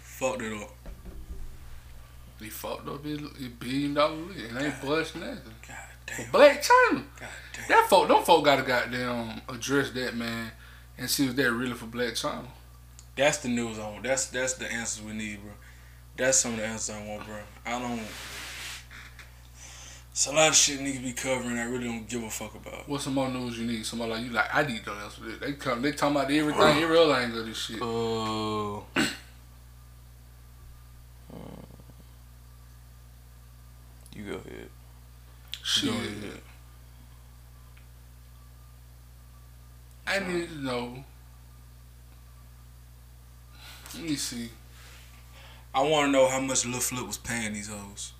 Fucked it up. He fucked up his, his billion dollar league. And ain't bust nothing. God For damn. Blac Chyna. God damn. That folk, them folk gotta goddamn address that man and see if that really for Blac Chyna. That's the news I want. That's that's the answers we need, bro. That's some of the answers I want, bro. I don't. It's a lot of shit need to be covering. I really don't give a fuck about. What's some more news you need? Somebody like you like I need to answer this. They come they talking about everything, every other angle of this shit. Oh. you go ahead. Shit. I need to know. Let me see. I want to know how much Lil Flip was paying these hoes.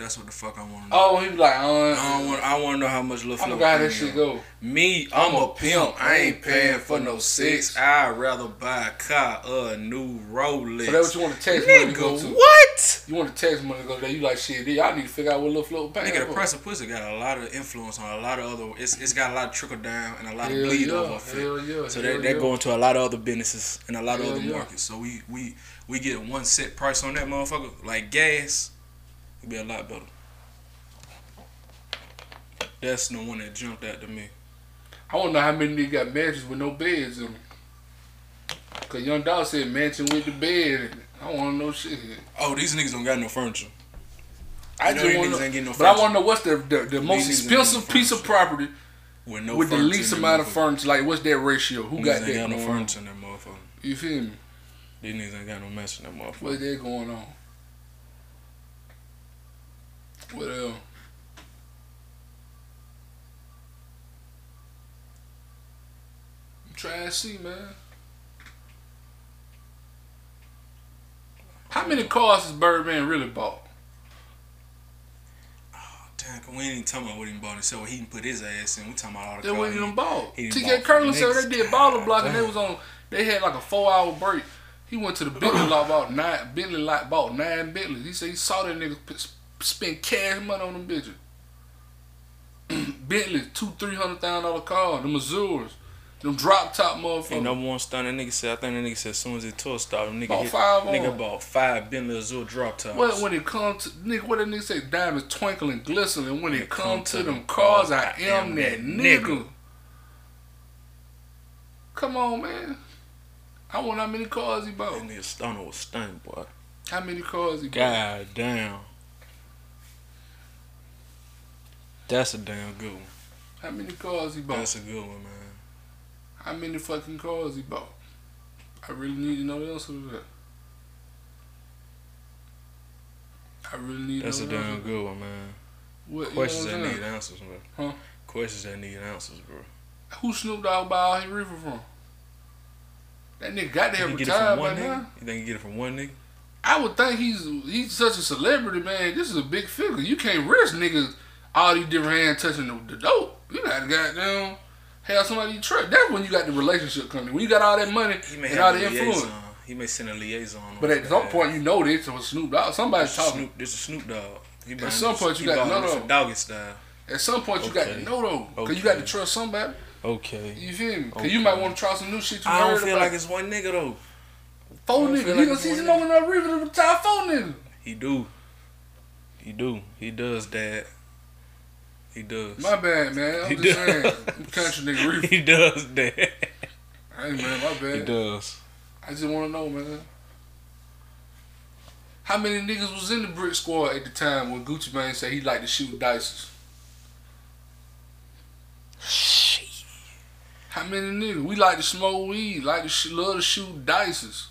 That's what the fuck I want to know. Oh, he was like, uh, I don't want. I want to know how much Lil I Flip. how was that shit go. Me, I'm a pimp. I ain't paying for no sex. I'd rather buy a car or a new Rolex. So that what you want to text money to go to? what? You want to text money to go there? You like shit? I need to figure out what little float paying. Nigga, the price of pussy got a lot of influence on a lot of other. It's it's got a lot of trickle down and a lot Hell of bleed yeah, over hell yeah, So hell that that yeah. go into a lot of other businesses and a lot of other yeah. markets. So we we we get one set price on that motherfucker like gas. It'd be a lot better. That's the one that jumped out to me. I want to know how many niggas got mansions with no beds in them. Cause Young Dog said mansion with the bed. in it. I want to know shit. Oh, these niggas don't got no furniture. I You know just want to, ain't getting no furniture. but I want to know what's the the, the most expensive no piece of property With no with the least amount of furniture. Like what's that ratio? Who Niggas got ain't that got no furniture in that motherfucker. You feel me? These niggas ain't got no mess in that motherfucker. What's that going on? What else? I'm trying to see, man. How many cars has Birdman really bought? Oh, damn, 'cause we ain't even talking about what he bought himself. He didn't put his ass in. We talking about all the They cars wasn't even bought. TK bought Curlin said they did baller block and they was on. They had like a four hour break. He went to the Bentley lot bought nine. Bentley lot bought nine Bentleys. He said he saw that nigga spend cash money on them bitches. Bentley two three hundred thousand dollar car. The Missouri's, them drop top motherfuckers. number one stunner nigga said. I think the nigga said as soon as his tour started, nigga Bought hit, five nigga on. bought five Bentley Azure drop tops. Well, when it comes to nigga, what that nigga say? Diamonds twinkling, glistening. When it it come to them cars, I am that nigga. Come on, man. I wonder how many cars he bought. That nigga stunner was stunned, boy. How many cars he bought? God damn. That's a damn good one. How many cars he bought? That's a good one, man. How many fucking cars he bought? I really need to know the answer to that. I really need That's to a damn good one, man. What, you Questions know that need answers, bro. Huh? Questions that need answers, bro. Who Snoop Dogg buy all his reefer from? That nigga got to You can get it retired from by one nigga? now. You think you get it from one nigga? I would think he's he's such a celebrity, man. This is a big figure. You can't risk niggas all these different hands touching the, the dope. You gotta goddamn have somebody you trust. That's when you got the relationship coming. When you got all that money and all the influence. liaison. He may send a liaison. But at some point, you know this was Snoop Dogg. Somebody's talking. Snoop, this is Snoop Dogg. He buying some point you got no, this no. Doggy style. At some point, you got to know though, because you got to trust somebody. Okay. You feel me? Because Okay. you might want to try some new shit. You I don't feel about. like it's one nigga though. four niggas. feel He gonna see some over enough river to retire four niggas. He do. He do. He does that. He does. My bad, man. He I'm just does. saying. I'm country nigga reefer. he does that. Hey man, my bad. He does. I just want to know, man. How many niggas was in the brick squad at the time when Gucci Mane said he liked to shoot dices? Shit. How many niggas? We like to smoke weed, like to sh- love to shoot dices.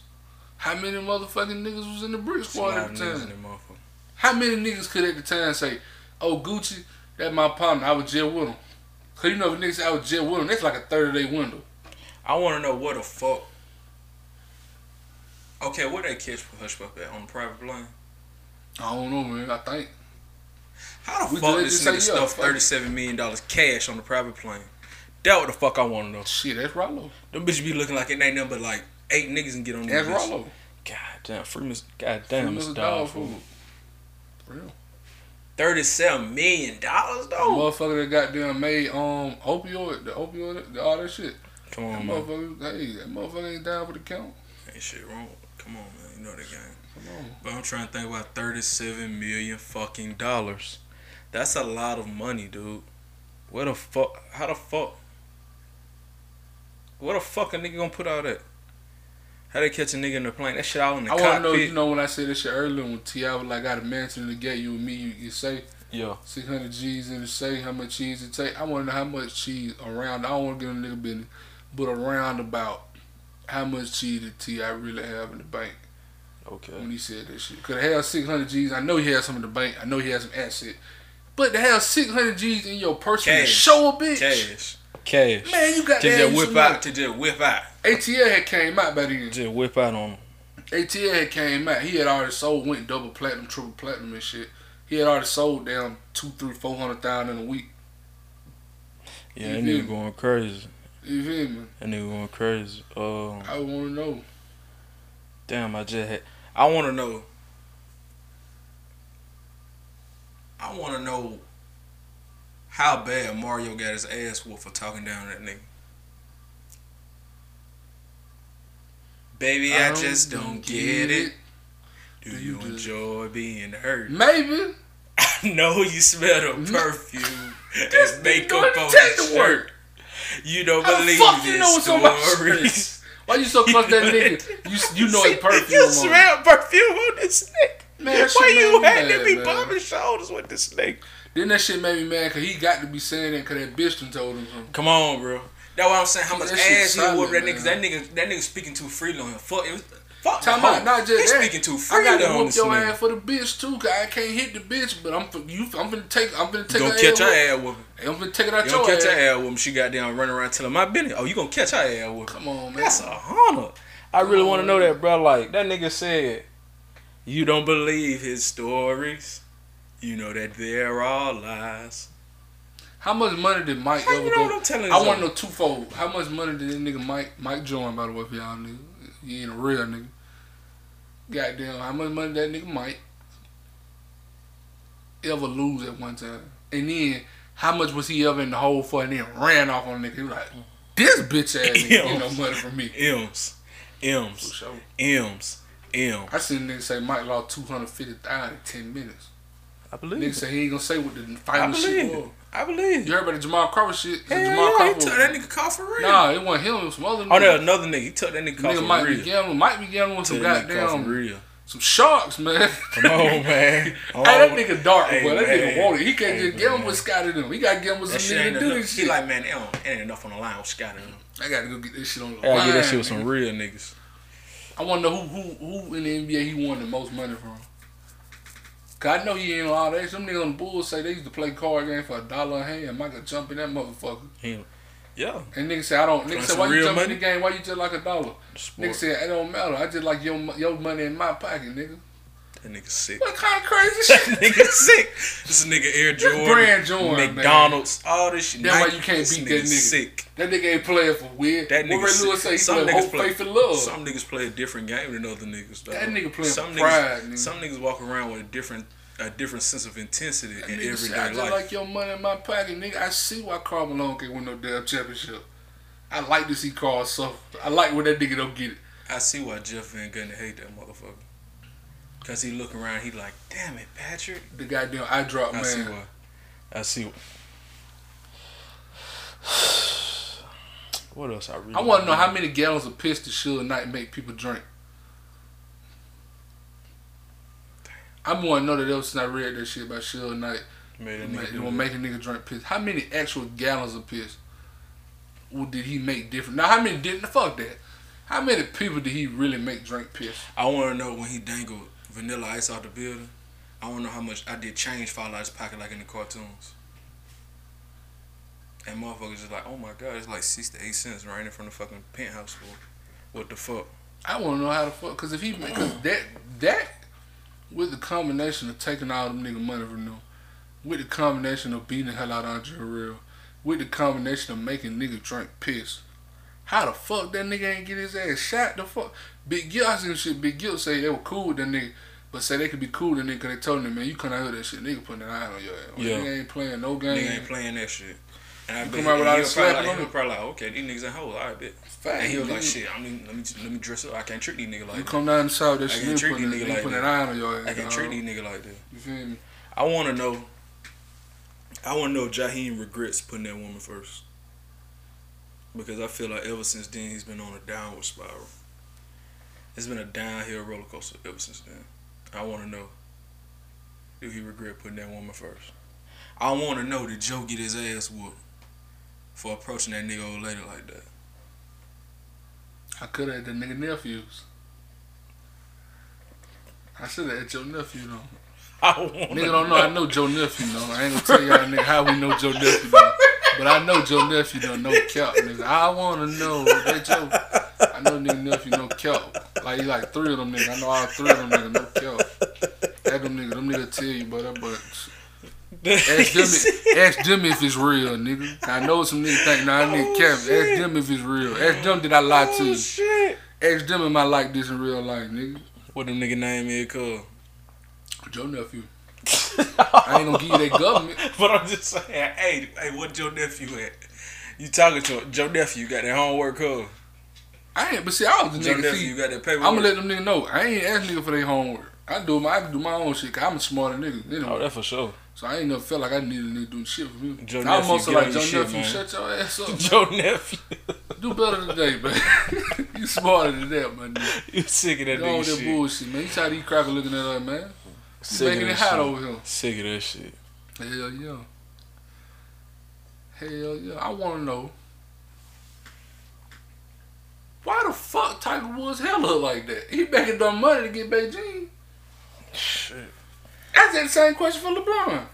How many motherfucking niggas was in the brick squad at the time? in that motherfucker. How many niggas could at the time say, "Oh, Gucci, that my partner. I was jail with him." Cause you know if niggas was jail with him, that's like a thirty day window. I want to know what the fuck. Okay, what they catch for Hushpuppi at on the private plane? I don't know, man. I think How the We fuck this nigga yeah, stuff thirty-seven million dollars cash on the private plane? That what the fuck I want to know. shit. That's Rollo. Them bitches be looking like it ain't nothing but like eight niggas and get on That's bitch. Rollo. God damn, free Miss. God damn. Mr. Dog food. For real. Thirty-seven million dollars The though. motherfucker that goddamn made um opioid, the opioid, the, all that shit. Come That on, man. motherfucker, hey, that motherfucker ain't down for the count. Ain't shit wrong. Come on, man. You know that game. Come on. But I'm trying to think about 37 million fucking dollars. That's a lot of money, dude. Where the fuck? How the fuck? Where the fuck a nigga gonna put all that? How they catch a nigga in the plane? That shit all in the I want to know, you know, when I said this shit earlier, when T.I. was like, I got a mansion to get you and me, you, you say yeah. 600 G's in the say, how much cheese it take. I want to know how much cheese around, I don't want to get a nigga business, but around about how much cheese did T.I. really have in the bank Okay. when he said that shit. Because to have 600 G's, I know he had some in the bank, I know he had some asset. But to have 600 G's in your purse and Cash. show a bitch, Cash. Cash. man, you got To to just whip out. To just whip out. ATL had came out by then. Just whip out on. 'em. ATL had came out. He had already sold, went double platinum, triple platinum and shit. He had already sold down two, three, four hundred thousand in a week. Yeah, that You feel nigga going crazy. You feel me? That nigga going crazy. Um, I want to know. damn, I just had. I want to know. I want to know how bad Mario got his ass whooped for talking down that nigga. Baby, I, just don't get it. Do you enjoy being hurt? Maybe. I know you smell the mm. perfume This and nigga makeup on take the work. You don't How the believe fuck you know on stories. Why you so close to that nigga? You you know See, perfume. You on. smell perfume on this nigga. Man, Why you had to be man. bumping shoulders with this nigga? Then that shit made me mad because he got to be saying that because that bitch done told him something. Come on, bro. That's what I'm saying. How much That ass he whooped that nigga? That nigga, that nigga speaking too freely on him. Fuck, it was, fuck Talking about not just He's that. speaking too I got to on whoop your nigga. ass for the bitch too. Cause I can't hit the bitch, but I'm you. I'm finna take. I'm finna take You gonna catch her ass. whooping. I'm finna take it out You your gonna catch ass. her ass whooping. She got down running around telling my business. Oh, you gonna catch her ass whooping. Come on, man. That's a honor. I really want to know that, bro. Like that nigga said, you don't believe his stories. You know that they're all lies. How much money did Mike How ever you know what go? I'm telling I want to know twofold. How much money did that nigga Mike Mike join by the way for y'all nigga? He ain't a real nigga. Goddamn, how much money that nigga Mike ever lose at one time? And then how much was he ever in the hole for? And then ran off on nigga. He was like, this bitch ass nigga get no money from me. M's, For M's, sure. M's, M's. I seen nigga say Mike lost two hundred fifty thousand in ten minutes. I believe. Nigga believe. say he ain't gonna say what the final shit believe. was. I believe. You heard about the Jamal Crawford shit? Hell Jamal yeah, he took that nigga call for real. Nah, it wasn't him. It was some other oh, Nigga. Oh, there's another nigga. He took that nigga call Nigga for might be real. gambling, might be gambling with some Took that nigga goddamn real. some sharks, man. Come on, man. hey, that oh, nigga dark, Hey, boy. That man. nigga wanted. He can't Hey, just gamble man. with Scotty them. He got to gamble with some shit nigga ain't to do enough. this He like, man, it ain't, ain't enough on the line with Scotty them. I got to go get this shit on the I gotta get that shit with some real niggas. I want to know who who who in the NBA he won the most money from. Cause I know he ain't on all that. Some niggas on the Bulls say they used to play card game for a dollar a hand. Michael jump in that motherfucker. Yeah. And nigga say I don't. Niggas Playing say why you real jump in money? the game? Why you just like a dollar? Nigga Sport. said it don't matter. I just like your your money in my pocket, nigga. That nigga sick. What kind of crazy shit? that shit? nigga sick. This nigga Air Jordan, brand Jordan, man. McDonald's, all this shit. That's why you can't this beat nigga that nigga. Sick. That nigga ain't playing for weird. That nigga Ray Lewis say? He some playing niggas hope, play- faith, and love. Some niggas play a different game than other niggas. Dog. That nigga playing some for pride, Niggas, nigga. some niggas walk around with a different, a different sense of intensity That in nigga say, I everyday just like your money in my pocket, nigga. I see why Karl Malone can't win no damn championship. I like to see Karl suffer. I like when that nigga don't get it. I see why Jeff Van Gundy hate that motherfucker. Cause he look around, he like, damn it, Patrick. The goddamn eye drop man. I see why. I see. Why. What else I really? I want to know how many gallons of piss does Suge Knight make people drink. I want to know that ever since I read that shit about Suge Knight, made a nigga it will make a nigga drink piss. How many actual gallons of piss did he make different? Now, how many didn't? Fuck that. How many people did he really make drink piss? I want to know when he dangled Vanilla Ice out the building. I want to know how much I did change fall out his pocket like in the cartoons. And motherfuckers just like, oh my god, it's like six to eight cents right in from the fucking penthouse floor. What the fuck? I want to know how the fuck because if he because that that with the combination of taking all them nigga money from them, with the combination of beating the hell out of Andre Real, with the combination of making nigga drink piss, how the fuck that nigga ain't get his ass shot? The fuck Big Gil I seen shit. Big Gil say they were cool with that nigga. But say they could be cool with that nigga 'cause they told him, man, you couldn't hear that shit. Nigga putting an eye on your ass. Yeah. Nigga ain't playing no game. Nigga ain't playing that shit. And I You bet come out without a slap like, on him? probably like, okay, these niggas in hoes, I bet. Fact, And he was like, shit, I mean, let me let me dress up. I can't treat these niggas like that. You that. come down the south, that I shit, can't nigga treat these niggas like an that. eye on your. I can't treat these niggas like that. You feel me? I want to know. I want to know if Jaheim regrets putting that woman first. Because I feel like ever since then he's been on a downward spiral. It's been a downhill roller coaster ever since then. I want to know. Do he regret putting that woman first? I want to know did Joe get his ass whooped for approaching that nigga old lady like that? I could have had the nigga nephews. I should have had your nephew though. I want Nigga don't know I know Joe nephew though. I ain't gonna tell y'all nigga how we know Joe nephew though. But I know Joe nephew though, no cap, nigga. I wanna know that Joe. I know nigga nephew no cap. Like he like three of them niggas. I know all three of them niggas no cap. That them niggas, them niggas tell you, but that but ask them, ask them if it's real, nigga. I know some niggas think nah, I nigga oh, cap. Ask them if it's real. Ask them did I lie to Oh you. shit! Ask them am I like this in real life, nigga. What them nigga name is cuz? Joe nephew. I ain't gonna give you that government. But I'm just saying, hey, hey, what your nephew at? You talking to Joe nephew? Got that homework, cuz? I ain't, but see, I was the Joe nigga. nephew See, got that paper. I'm gonna let them niggas know. I ain't ask nigga for their homework. I do my, I do my own shit. Cause I'm a smarter nigga. You know, Oh, that for sure. So I ain't never felt like I needed a nigga doing shit for me. Joe I'm nephew, also get like Joe shit, nephew. man. Shut your ass up. Joe nephew. do better today, man. you smarter than that, man. You sick of that with that shit. bullshit, man. You tired of these cracker looking at us, man. You Sick making it that hot shit. over here. Sick of that shit. Hell yeah. Hell yeah. I wanna know. Why the fuck Tiger Woods hair look like that? He making dumb money to get Beijing. Shit. That's the same question for LeBron.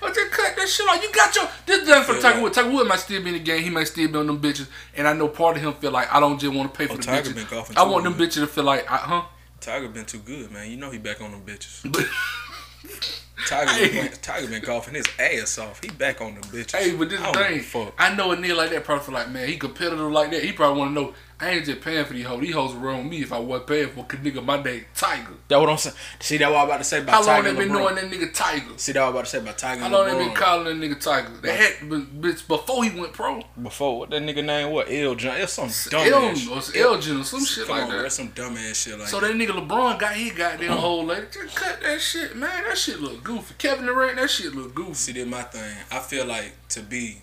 But just cut that shit off. You got your this done for Yeah. Tiger Woods. Tiger Woods might still be in the game. He might still be on them bitches. And I know part of him feel like I don't just want to pay for Oh, the Tiger bitches. I want them man. bitches to feel like, I, huh? Tiger been too good, man. You know he back on them bitches. Tiger been, Tiger been golfing his ass off. He back on them bitches. hey, but this I don't give a thing. I know a nigga like that probably feel like, man, he competitive like that. He probably want to know, I ain't just paying for these hoes. These hoes around me if I wasn't paying for, cause nigga, my name Tiger. That what I'm saying. See that what I'm about to say about Tiger? How long Tiger they been knowing that nigga Tiger? See that what I'm about to say about Tiger How long they LeBron. been calling that nigga Tiger? They had bitch, before he went pro. Before what that nigga name? What L John? It's some dumb Elm ass. or it's Elgin or some shit like on, that. That's some dumb ass shit like So that. that nigga LeBron got he goddamn whole lady. Just cut that shit, man. That shit look goofy. Kevin Durant, that shit look goofy. See, this my thing. I feel like to be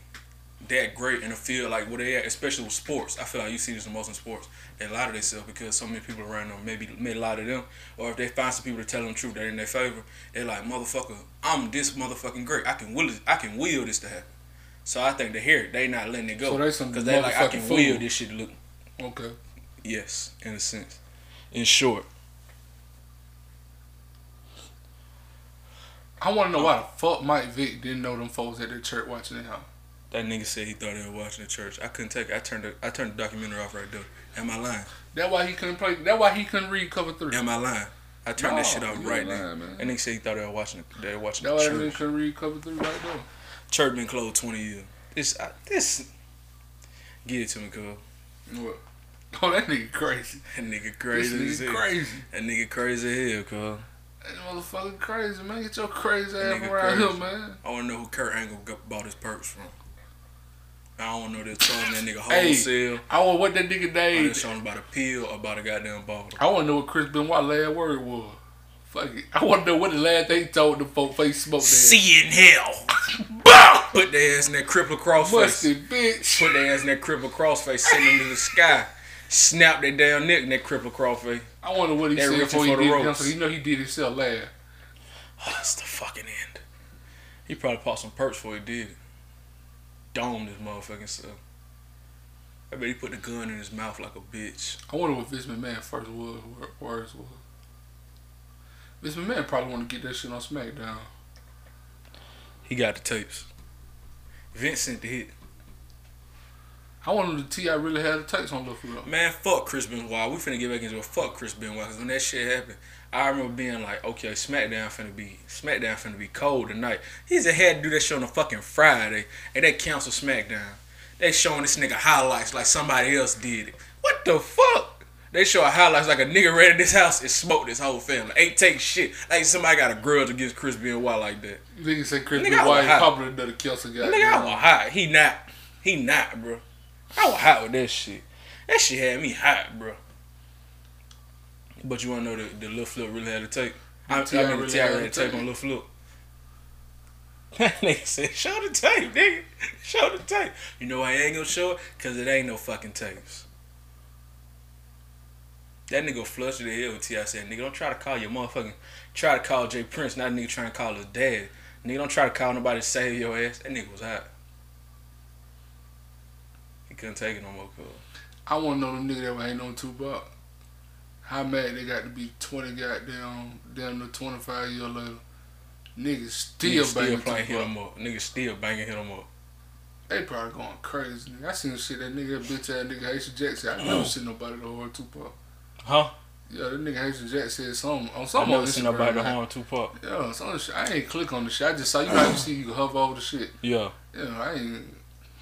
that great in a field like where they at, especially with sports. I feel like you see this the most in sports. They lie to themselves because so many people around them maybe may lie to them, or if they find some people to tell them the truth that in their favor, they're like, motherfucker, I'm this motherfucking great. I can will it, I can will this to happen. So I think they hear it, they not letting it go So they because they like I can motherfucking will this shit look. Okay. Yes, in a sense. In short, I want to know why the fuck Mike Vick didn't know them folks at the church watching it. Huh? That nigga said he thought they were watching the church. I couldn't take it. I turned the, I turned the documentary off right there. Am I lying? That why he couldn't play. That why he couldn't read cover three. Am I lying? I turned that shit off right now. man. And nigga said he thought they were watching. They were watching That the why that nigga church. couldn't read cover three right there. Church been closed twenty years. This I, this Get it to me, cuz. What? Oh, that nigga crazy. That nigga crazy as nigga crazy. That nigga crazy as hell, cuz. That motherfucker crazy, man. Get your crazy ass around here, man. I wanna know who Kurt Angle got, bought his perks from. I don't know they're telling that nigga Hey. wholesale. I want what that nigga they're name. showing about a pill or about a goddamn bottle. I want to know what Chris Benoit last word was. Fuck it. I want to know what the last thing he told the folk face smoke. See in hell. Put their ass in that cripple crossface. Musty bitch. Put their ass in that cripple crossface, send them to the sky. Snap their damn neck in that cripple crossface. I wonder what he They said before he for did it. So you know he did himself laugh. Oh, that's the fucking end. He probably popped some perks before he did it. Domed this motherfucking self. I bet he put the gun in his mouth like a bitch. I wonder what Vince McMahon first was, words was. Vince McMahon probably want to get that shit on SmackDown. He got the tapes. Vince sent the hit. I wonder if T.I. really had the tapes on Lil Flo. Man, fuck Chris Benoit. We finna get back into a Fuck Chris Benoit. Cause when that shit happened, I remember being like, okay, SmackDown finna be SmackDown finna be cold tonight. He's ahead to do that shit on a fucking Friday, and they cancel SmackDown. They showing this nigga highlights like somebody else did it. What the fuck? They show highlights like a nigga ran in this house and smoked this whole family. Ain't take shit. Like somebody got a grudge against Chris Benoit like that. Nigga said Chris Nigga, I Benoit was is hot. popular than the Kelso guy. Nigga, I was hot. He not. He not, bro. I was hot with that shit. That shit had me hot, bro. But you wanna know the, the Lil Flip really had a take? I, I T.I. mean, really T.I. had had a a tape tape. on Lil Flip. That nigga said, show the tape, nigga. Show the tape. You know why I ain't gonna show it? Cause it ain't no fucking tapes. That nigga flushed the hell with T.I. said, nigga, don't try to call your motherfucking, try to call J. Prince, not nigga trying to call his dad. Nigga, don't try to call nobody to save your ass. That nigga was hot. He couldn't take it no more, cuz. I want to know them nigga that ain't on Tupac. How mad they got to be 20 goddamn, damn the 25 year later. Niggas still Nigga still banging playing hit him up. Nigga still banging hit him up. They probably going crazy. Nigga. I seen the shit that nigga, that bitch ass nigga Haitian Jack said. I never mm. seen nobody to hold Tupac. Huh? Yeah, that nigga Haitian Jack said something on some. I never seen nobody to like, harm Tupac. Yeah, some of the shit. I ain't click on the shit. I just saw you you see you hover over the shit. Yeah. Yeah, I ain't.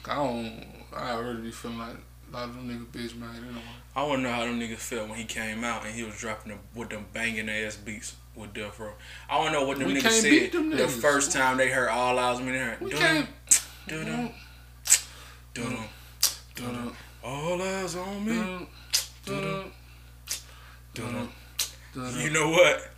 I don't. I already be feeling like a lot of them niggas bitch man. Anyway. I wanna know how them niggas felt when he came out and he was dropping them with them banging ass beats with Death Row. I wanna know what them We niggas said them the niggas. first time they heard All Eyez on Me. We dun, can't. dun, Dun, dun, dun, dun, dun, All Eyez on Me. dun, dun, Dun, dun, You know what?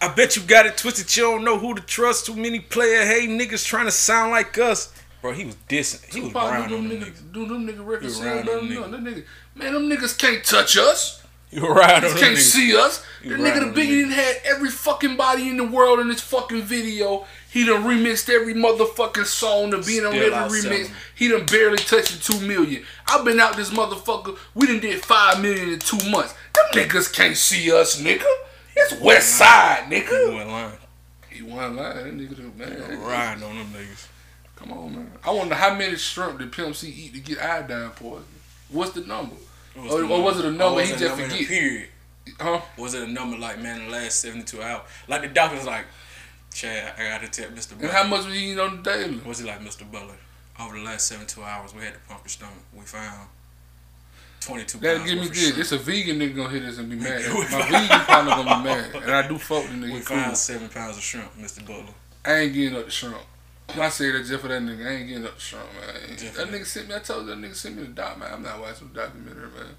I bet you got it twisted. You don't know who to trust. Too many player hey niggas trying to sound like us. Bro, he was dissing. He was Tupac round do them them niggas, do them nigga records He them niggas. nigga, man, them niggas can't touch us. You round on them can't niggas. see us. The nigga the Biggie done had every fucking body in the world in this fucking video. He done remixed every motherfucking song to be on every remix. He done barely touched the two million. I've been out this motherfucker. We done did five million in two months. Them niggas can't see us, nigga. It's West Side, He nigga. went lying. He wasn't lying. That nigga, man. Riding on them niggas. Come on, man. I wonder how many shrimp did Pimp C eat to get iodine poison? What's the number? What's Or- the or was it a number oh, he just number forget? Period. Huh? Was it a number like man in the last seventy two hours? Like the doctor's like, Chad, I gotta tell Mr. And how much was he eating on the daily? was he like Mr. Butler? Over the last seventy two hours, we had to pump your stomach. We found twenty two That pounds. give me this. shrimp. It's a vegan nigga gonna hit us and be mad. My vegan partner gonna be mad, and I do fuck the nigga. We found seven pounds of shrimp, Mr. Butler. I ain't getting up the shrimp. I say that just for that nigga. I ain't getting up strong, man. That nigga sent me. I told you that nigga sent me the doc, man. I'm not watching the documentary, man.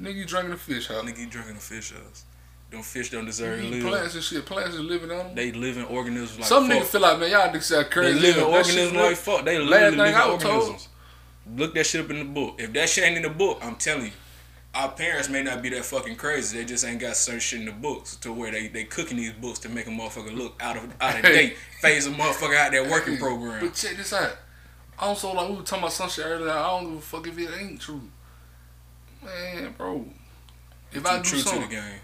Nigga, you drinking the fish house. Nigga, you drinking the fish house. Them fish don't deserve to live. plants and shit. Plants is living animals. They living organisms like Some fuck. niggas feel like man, y'all niggas sound They crazy. living That shit organisms like fuck. They Last literally thing living I was told- Look that shit up in the book. If that shit ain't in the book, I'm telling you, our parents may not be that fucking crazy. They just ain't got certain shit in the books to where they they cooking these books to make a motherfucker look out of out of date, phase a motherfucker out their working program. But check this out. Also, like we were talking about some shit earlier. I don't give a fuck if it ain't true. Man, bro. If I do true to the something, game.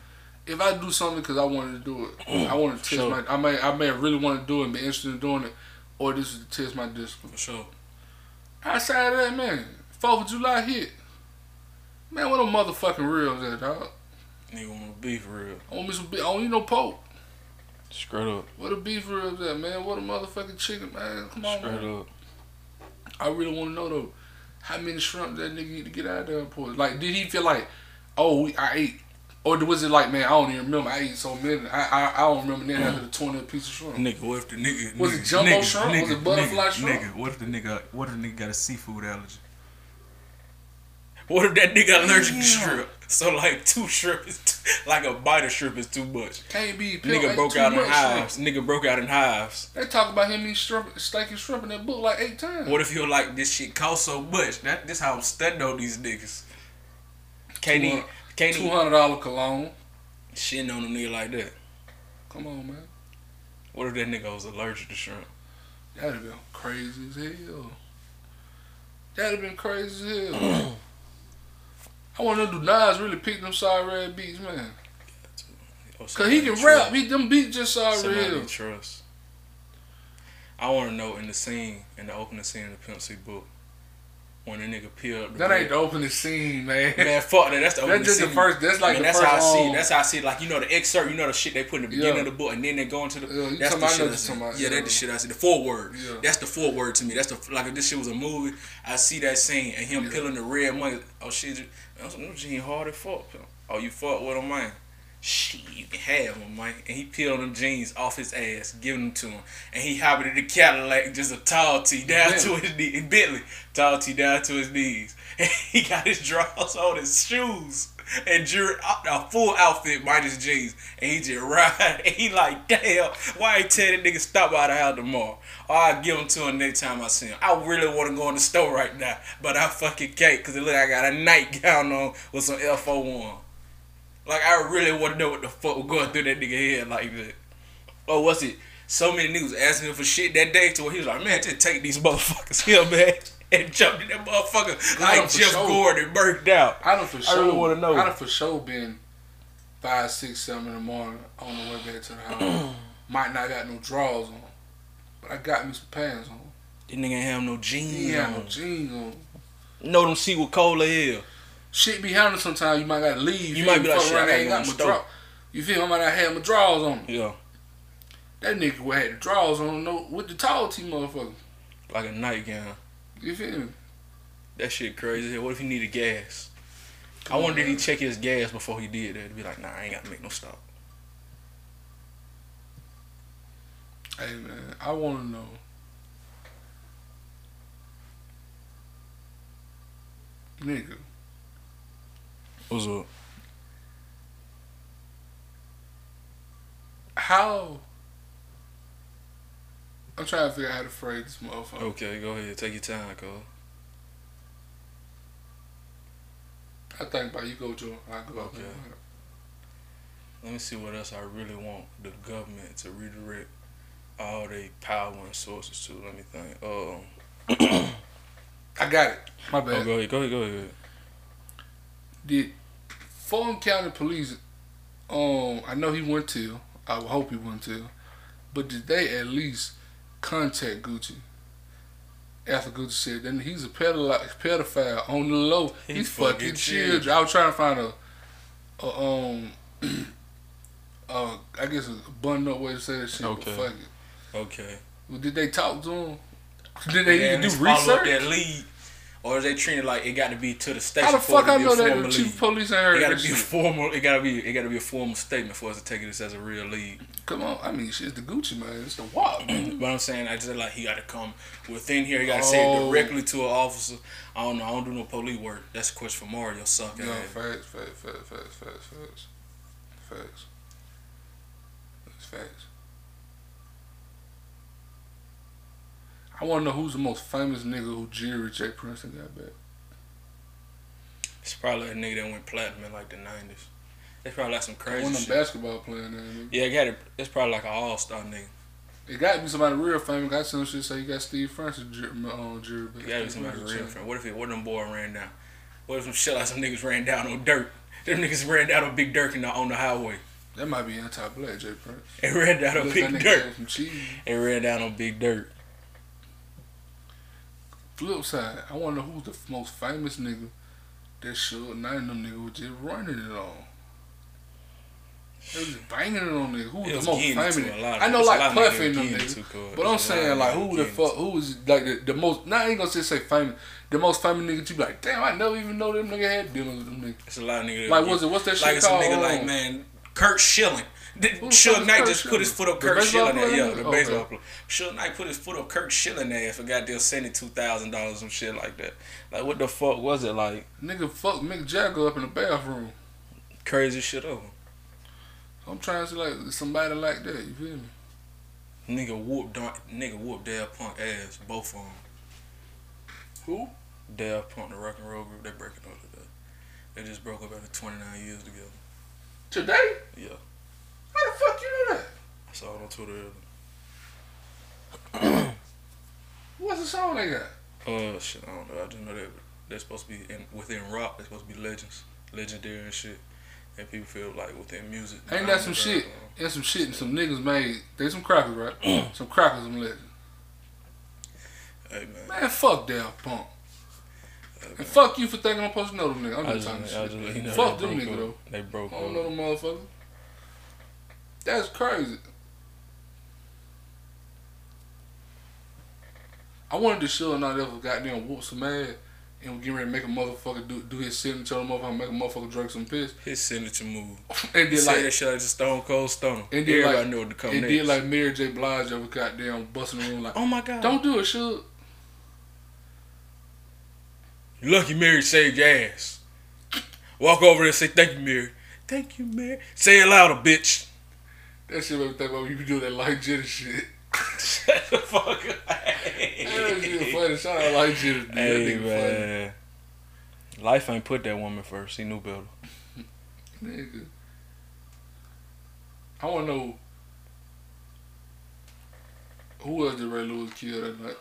if I do something because I wanted to do it, I mm, want to test Sure. my. I may, I may really want to do it and be interested in doing it, or this is to test my discipline. For sure. Outside of that, man, Fourth of July hit. Man, what a motherfucking real is that, dog? Nigga wanna be for real. I want me some. beef. I don't need no poke. Straight up. What a beef real is that, man? What a motherfucking chicken, man? Come on, man. Straight up. I really want to know though, how many shrimp that nigga eat to get out of there? Poor? Like, did he feel like, oh, we, I ate, or was it like, man, I don't even remember. I ate so many. I I, I don't remember then after the twenty piece of shrimp. Nigga, what if the nigga Was it jumbo nigga, shrimp? Nigga, Was it butterfly nigga, shrimp? Nigga, what if the nigga what if the nigga got a seafood allergy? What if that nigga allergic Damn. to shrimp? So like two shrimp is too, like a bite of shrimp is too much. Can't be. Nigga broke out in hives. shrimp. Nigga broke out in hives. They talk about him eating shrimp, steak and shrimp in that book like eight times. What if you're like this shit costs so much? That this how I'm studying on these niggas. Can't hun- can't Two hundred dollar cologne. shitting on a nigga like that. Come on, man. What if that nigga was allergic to shrimp? That'd have been crazy as hell. That'd have been crazy as hell. I want to do Nas really pick them sorry red beats, man. Cause he can somebody rap. He them beats just sorry Somebody real. trust. I want to know in the scene, in the opening scene of the Pimp C book, when the nigga peeled the That ain't the opening scene, man. Man, fuck that. That's the opening That's just the first. That's like Man, that's how I see. it. That's how I see. It. Like you know the excerpt. You know the shit they put in the beginning Yeah. of the book, and then they go into the. Yeah, that's the shit I see. about, Yeah, yeah. that's the shit I see. The foreword. Yeah. That's the foreword to me. That's the like if this shit was a movie. I see that scene and him peeling the red money. Oh shit, no Gene hard as fuck. Oh you fuck with him, man. Shit, you can have him, man. And he peeled them jeans off his ass, giving them to him. And he hopped in the Cadillac, just a tall tee down to Bentley. his knees. Bentley, tall tee down to his knees. And he got his drawers on, his shoes, and jewelry, a full outfit minus jeans. And he just ride. And he like, damn, why ain't tell that nigga stop by the house tomorrow? Or I'll give them to him next time I see him. I really want to go in the store right now, but I fucking can't because it look like I got a nightgown on with some F01. Like, I really want to know what the fuck was going through that nigga head like that. Oh, or was it so many niggas asking him for shit that day to where he was like, man, just take these motherfuckers here, man. And jumped in that motherfucker like Jeff sure. Gordon, burnt out. I done for I sure. really wanna know. I done for sure been five, six, seven in the morning on the way back to the house. Might not got no drawers on, but I got me some pants on. This nigga ain't have no jeans He ain't on. no jeans on. know them see what cola is. Shit be happening sometimes. You might gotta leave. You might be like, shit, around, I I ain't got go my to draw. You feel me? I might not have my drawers on. Yeah. That nigga would had the drawers on no, with the tall T motherfucker. Like a nightgown. You feel me? That shit crazy. What if he needed gas? I Come wonder on, did he check his gas before he did that? To be like, nah, I ain't gotta make no stop. Hey man, I want to know. Nigga, What's up? how? I'm trying to figure out how to phrase this motherfucker. Okay, go ahead. Take your time, Cole. I think about you go, Joe. I go. Okay. Let me see what else I really want the government to redirect all their power and sources to. Let me think. Um, I got it. My oh, bad. go ahead. Go ahead. Go ahead. Did Fulton County Police? Um, I know he went to. I hope he went to. But did they at least contact Gucci? After Gucci said, then he's a pedophile, pedophile on the low. He He's fucking fucking children. children. I was trying to find a, a um, uh, I guess a button up way to say that shit. Okay. But fuck it. Okay. Well, did they talk to him? Did they Yeah, even do follow up research? that lead, or is they treating it like it got to be to the station? How the for fuck to I know that the chief police ain't heard It that gotta be shit? formal. It gotta be. It gotta be a formal statement for us to take this as a real lead. Come on, I mean, shit's the Gucci Mane. It's the man. But I'm saying, I just like he got to come within here. He got to say it Oh. directly to an officer. I don't know. I don't do no police work. That's a question for Mario. Suck No, ass. facts, facts, facts, facts, facts, facts. Facts. That's facts. I want to know who's the most famous nigga who Jerry J. Princeton got back. It's probably a nigga that went platinum in like the '90s. It's probably like some One crazy of them basketball playing there, nigga. Yeah, it got it. It's probably like an all star nigga. It got to be somebody real famous. Got some shit say you got Steve Francis uh, on Jerry. It gotta be somebody real friend. What if it? What if them boy ran down? What if some shit like some niggas ran down on dirt? Them niggas ran down on Big Dirt in the, on the highway. That might be anti-black J. Prince. It ran down on Big that Dirt. had some cheese. It ran down on Big Dirt. Flip side, I want to know who's the most famous nigga that none of them nigga was just running it on. They was just banging it on niggas. Who was It the most famous? to a lot of- I know like lot of niggas Puffy and them niggas. But I'm It's a lot saying like who the fuck who was like the, the most now I ain't gonna just say famous. The most famous nigga, you be like, damn, I never even know them nigga had dealings with them niggas. It's a lot of niggas. Like what's it what's that like shit it's a nigga like Um, man, Kurt Schilling. Suge Knight just put his foot up Kirk Schilling. player? Yeah, the Okay. baseball player. Suge Knight put his foot up Kurt Schilling ass for goddamn seventy two thousand dollars some shit like that. Like what the fuck was it like? Nigga fuck Mick Jagger up in the bathroom. Crazy shit over. I'm trying to see like somebody like that, you feel me? Nigga whooped nigga whooped Daft Punk ass, both of them. Who? Daft Punk, the rock and roll group, they breaking up today. They just broke up after 29 years together. Today? Yeah. How the fuck you know that? I saw it on Twitter. What's the song they got? Uh, shit, I don't know. I just know that they're supposed to be in within rock. They're supposed to be legends, legendary and shit. And people feel like within music. Ain't that some shit? And some shit and some niggas made. They some crackers, right? some crackers, some legends. Hey man, Man, fuck Daft Punk. Hey. And fuck you for thinking I'm supposed to know them niggas. I'm just just, talking shit. just you know Fuck them niggas though. They broke I don't know them motherfuckers. That's crazy. I wanted to show not ever goddamn whoop some ass and getting ready to make a motherfucker do do his signature motherfucker, make a motherfucker drink some piss. His signature move. And said like that shit like just Stone Cold Stone. And then, Everybody like- knew what to come and next. did like Mary J. Blige ever goddamn busting the room like, oh my god, don't do it. You lucky Mary saved your ass. Walk over there and say thank you, Mary. Thank you, Mary. Say it louder, bitch. That shit made me think about when you be doing that light Jenny shit. Shut the fuck up. that shit funny. Shout out like Jenny. dude. That Hey nigga funny. man. Life ain't put that woman first. He knew better. Nigga. I wanna know who else did Ray Lewis kill that night?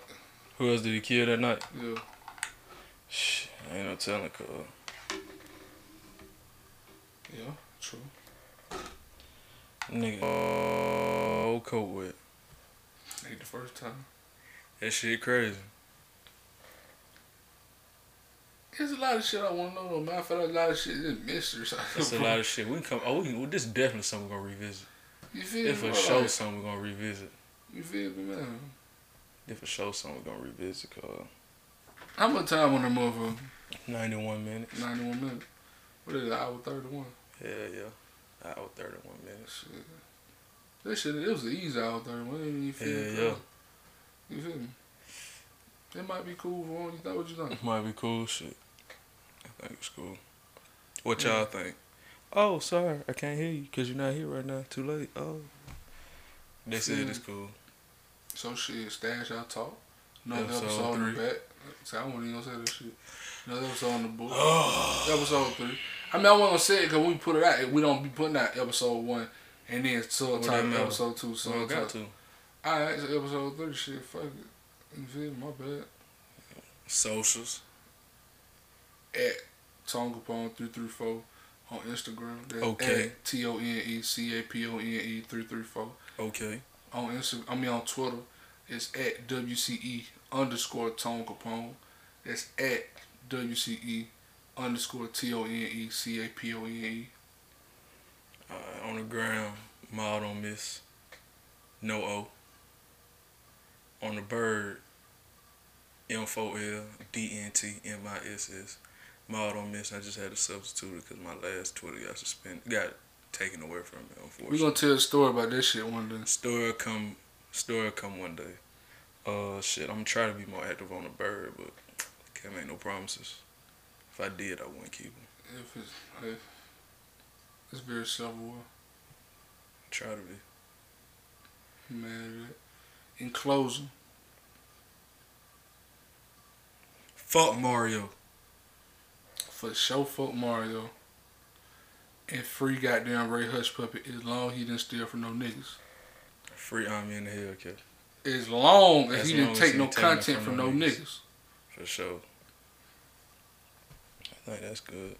Who else did he kill that night? Yeah. Shh, ain't no telling, cuz. Yeah, true. Nigga. Oh, coat with. Ain't the first time. That shit crazy. There's a lot of shit I wanna know though, man. I feel a lot of shit is mystery. Or something. That's a lot of shit. We can come. Oh, we can, well, this is definitely something we're gonna revisit. You feel If me? for bro? sure Like, something we're gonna revisit. You feel me, man? If for sure something we're gonna revisit, cuz. How much time on that motherfucker? 91 minutes. 91 minutes. What is it, hour 31? Yeah, yeah. Hour 31 minutes. Shit. That shit, it was an easy hour 31. You feel Yeah, me? yeah. You feel me? It might be cool for one. You thought what you think? Might be cool shit. I think it's cool. What Yeah. y'all think? Oh, sorry, I can't hear you because you're not here right now. Too late. Oh. They said Mm. it's cool. So shit, stash our talk. Another Episode episode, three. the back. See, I wasn't even say that shit. Another episode on the book. episode three. I mean, I gonna say it because we put it out. We don't be putting out episode one and then Well, that subtitle matter. episode two. So I got to. Alright, so episode three. Shit, fuck it. You feel? My bad. Socials. At Tone Capone three three four on Instagram. That's Okay. T O N E C A P O N E three three four. Okay. on Instagram, I mean on Twitter, it's at WCE underscore Tone Capone. That's at WCE underscore T O N E C A P O N E. Uh, on the ground, mild on miss. No O. On the bird, M4L DNT MISS. Mild on miss. I just had to substitute it because my last Twitter got suspended, got taken away from me. unfortunately. We Unfortunately. gonna tell a story about this shit one day. Story come, story come one day. Uh, shit, I'm trying to be more active on the bird, but can't make no promises. If I did, I wouldn't keep them. If it's, if it's very several. Try to be. Man, in closing, Fuck Mario. for show, fuck Mario. And free goddamn Ray Hushpuppi as long he didn't steal from no niggas. Free Omi in the Hellcat. As long as As he long didn't as take no ain't taking it content from from no no niggas. niggas. For sure. I think that's good.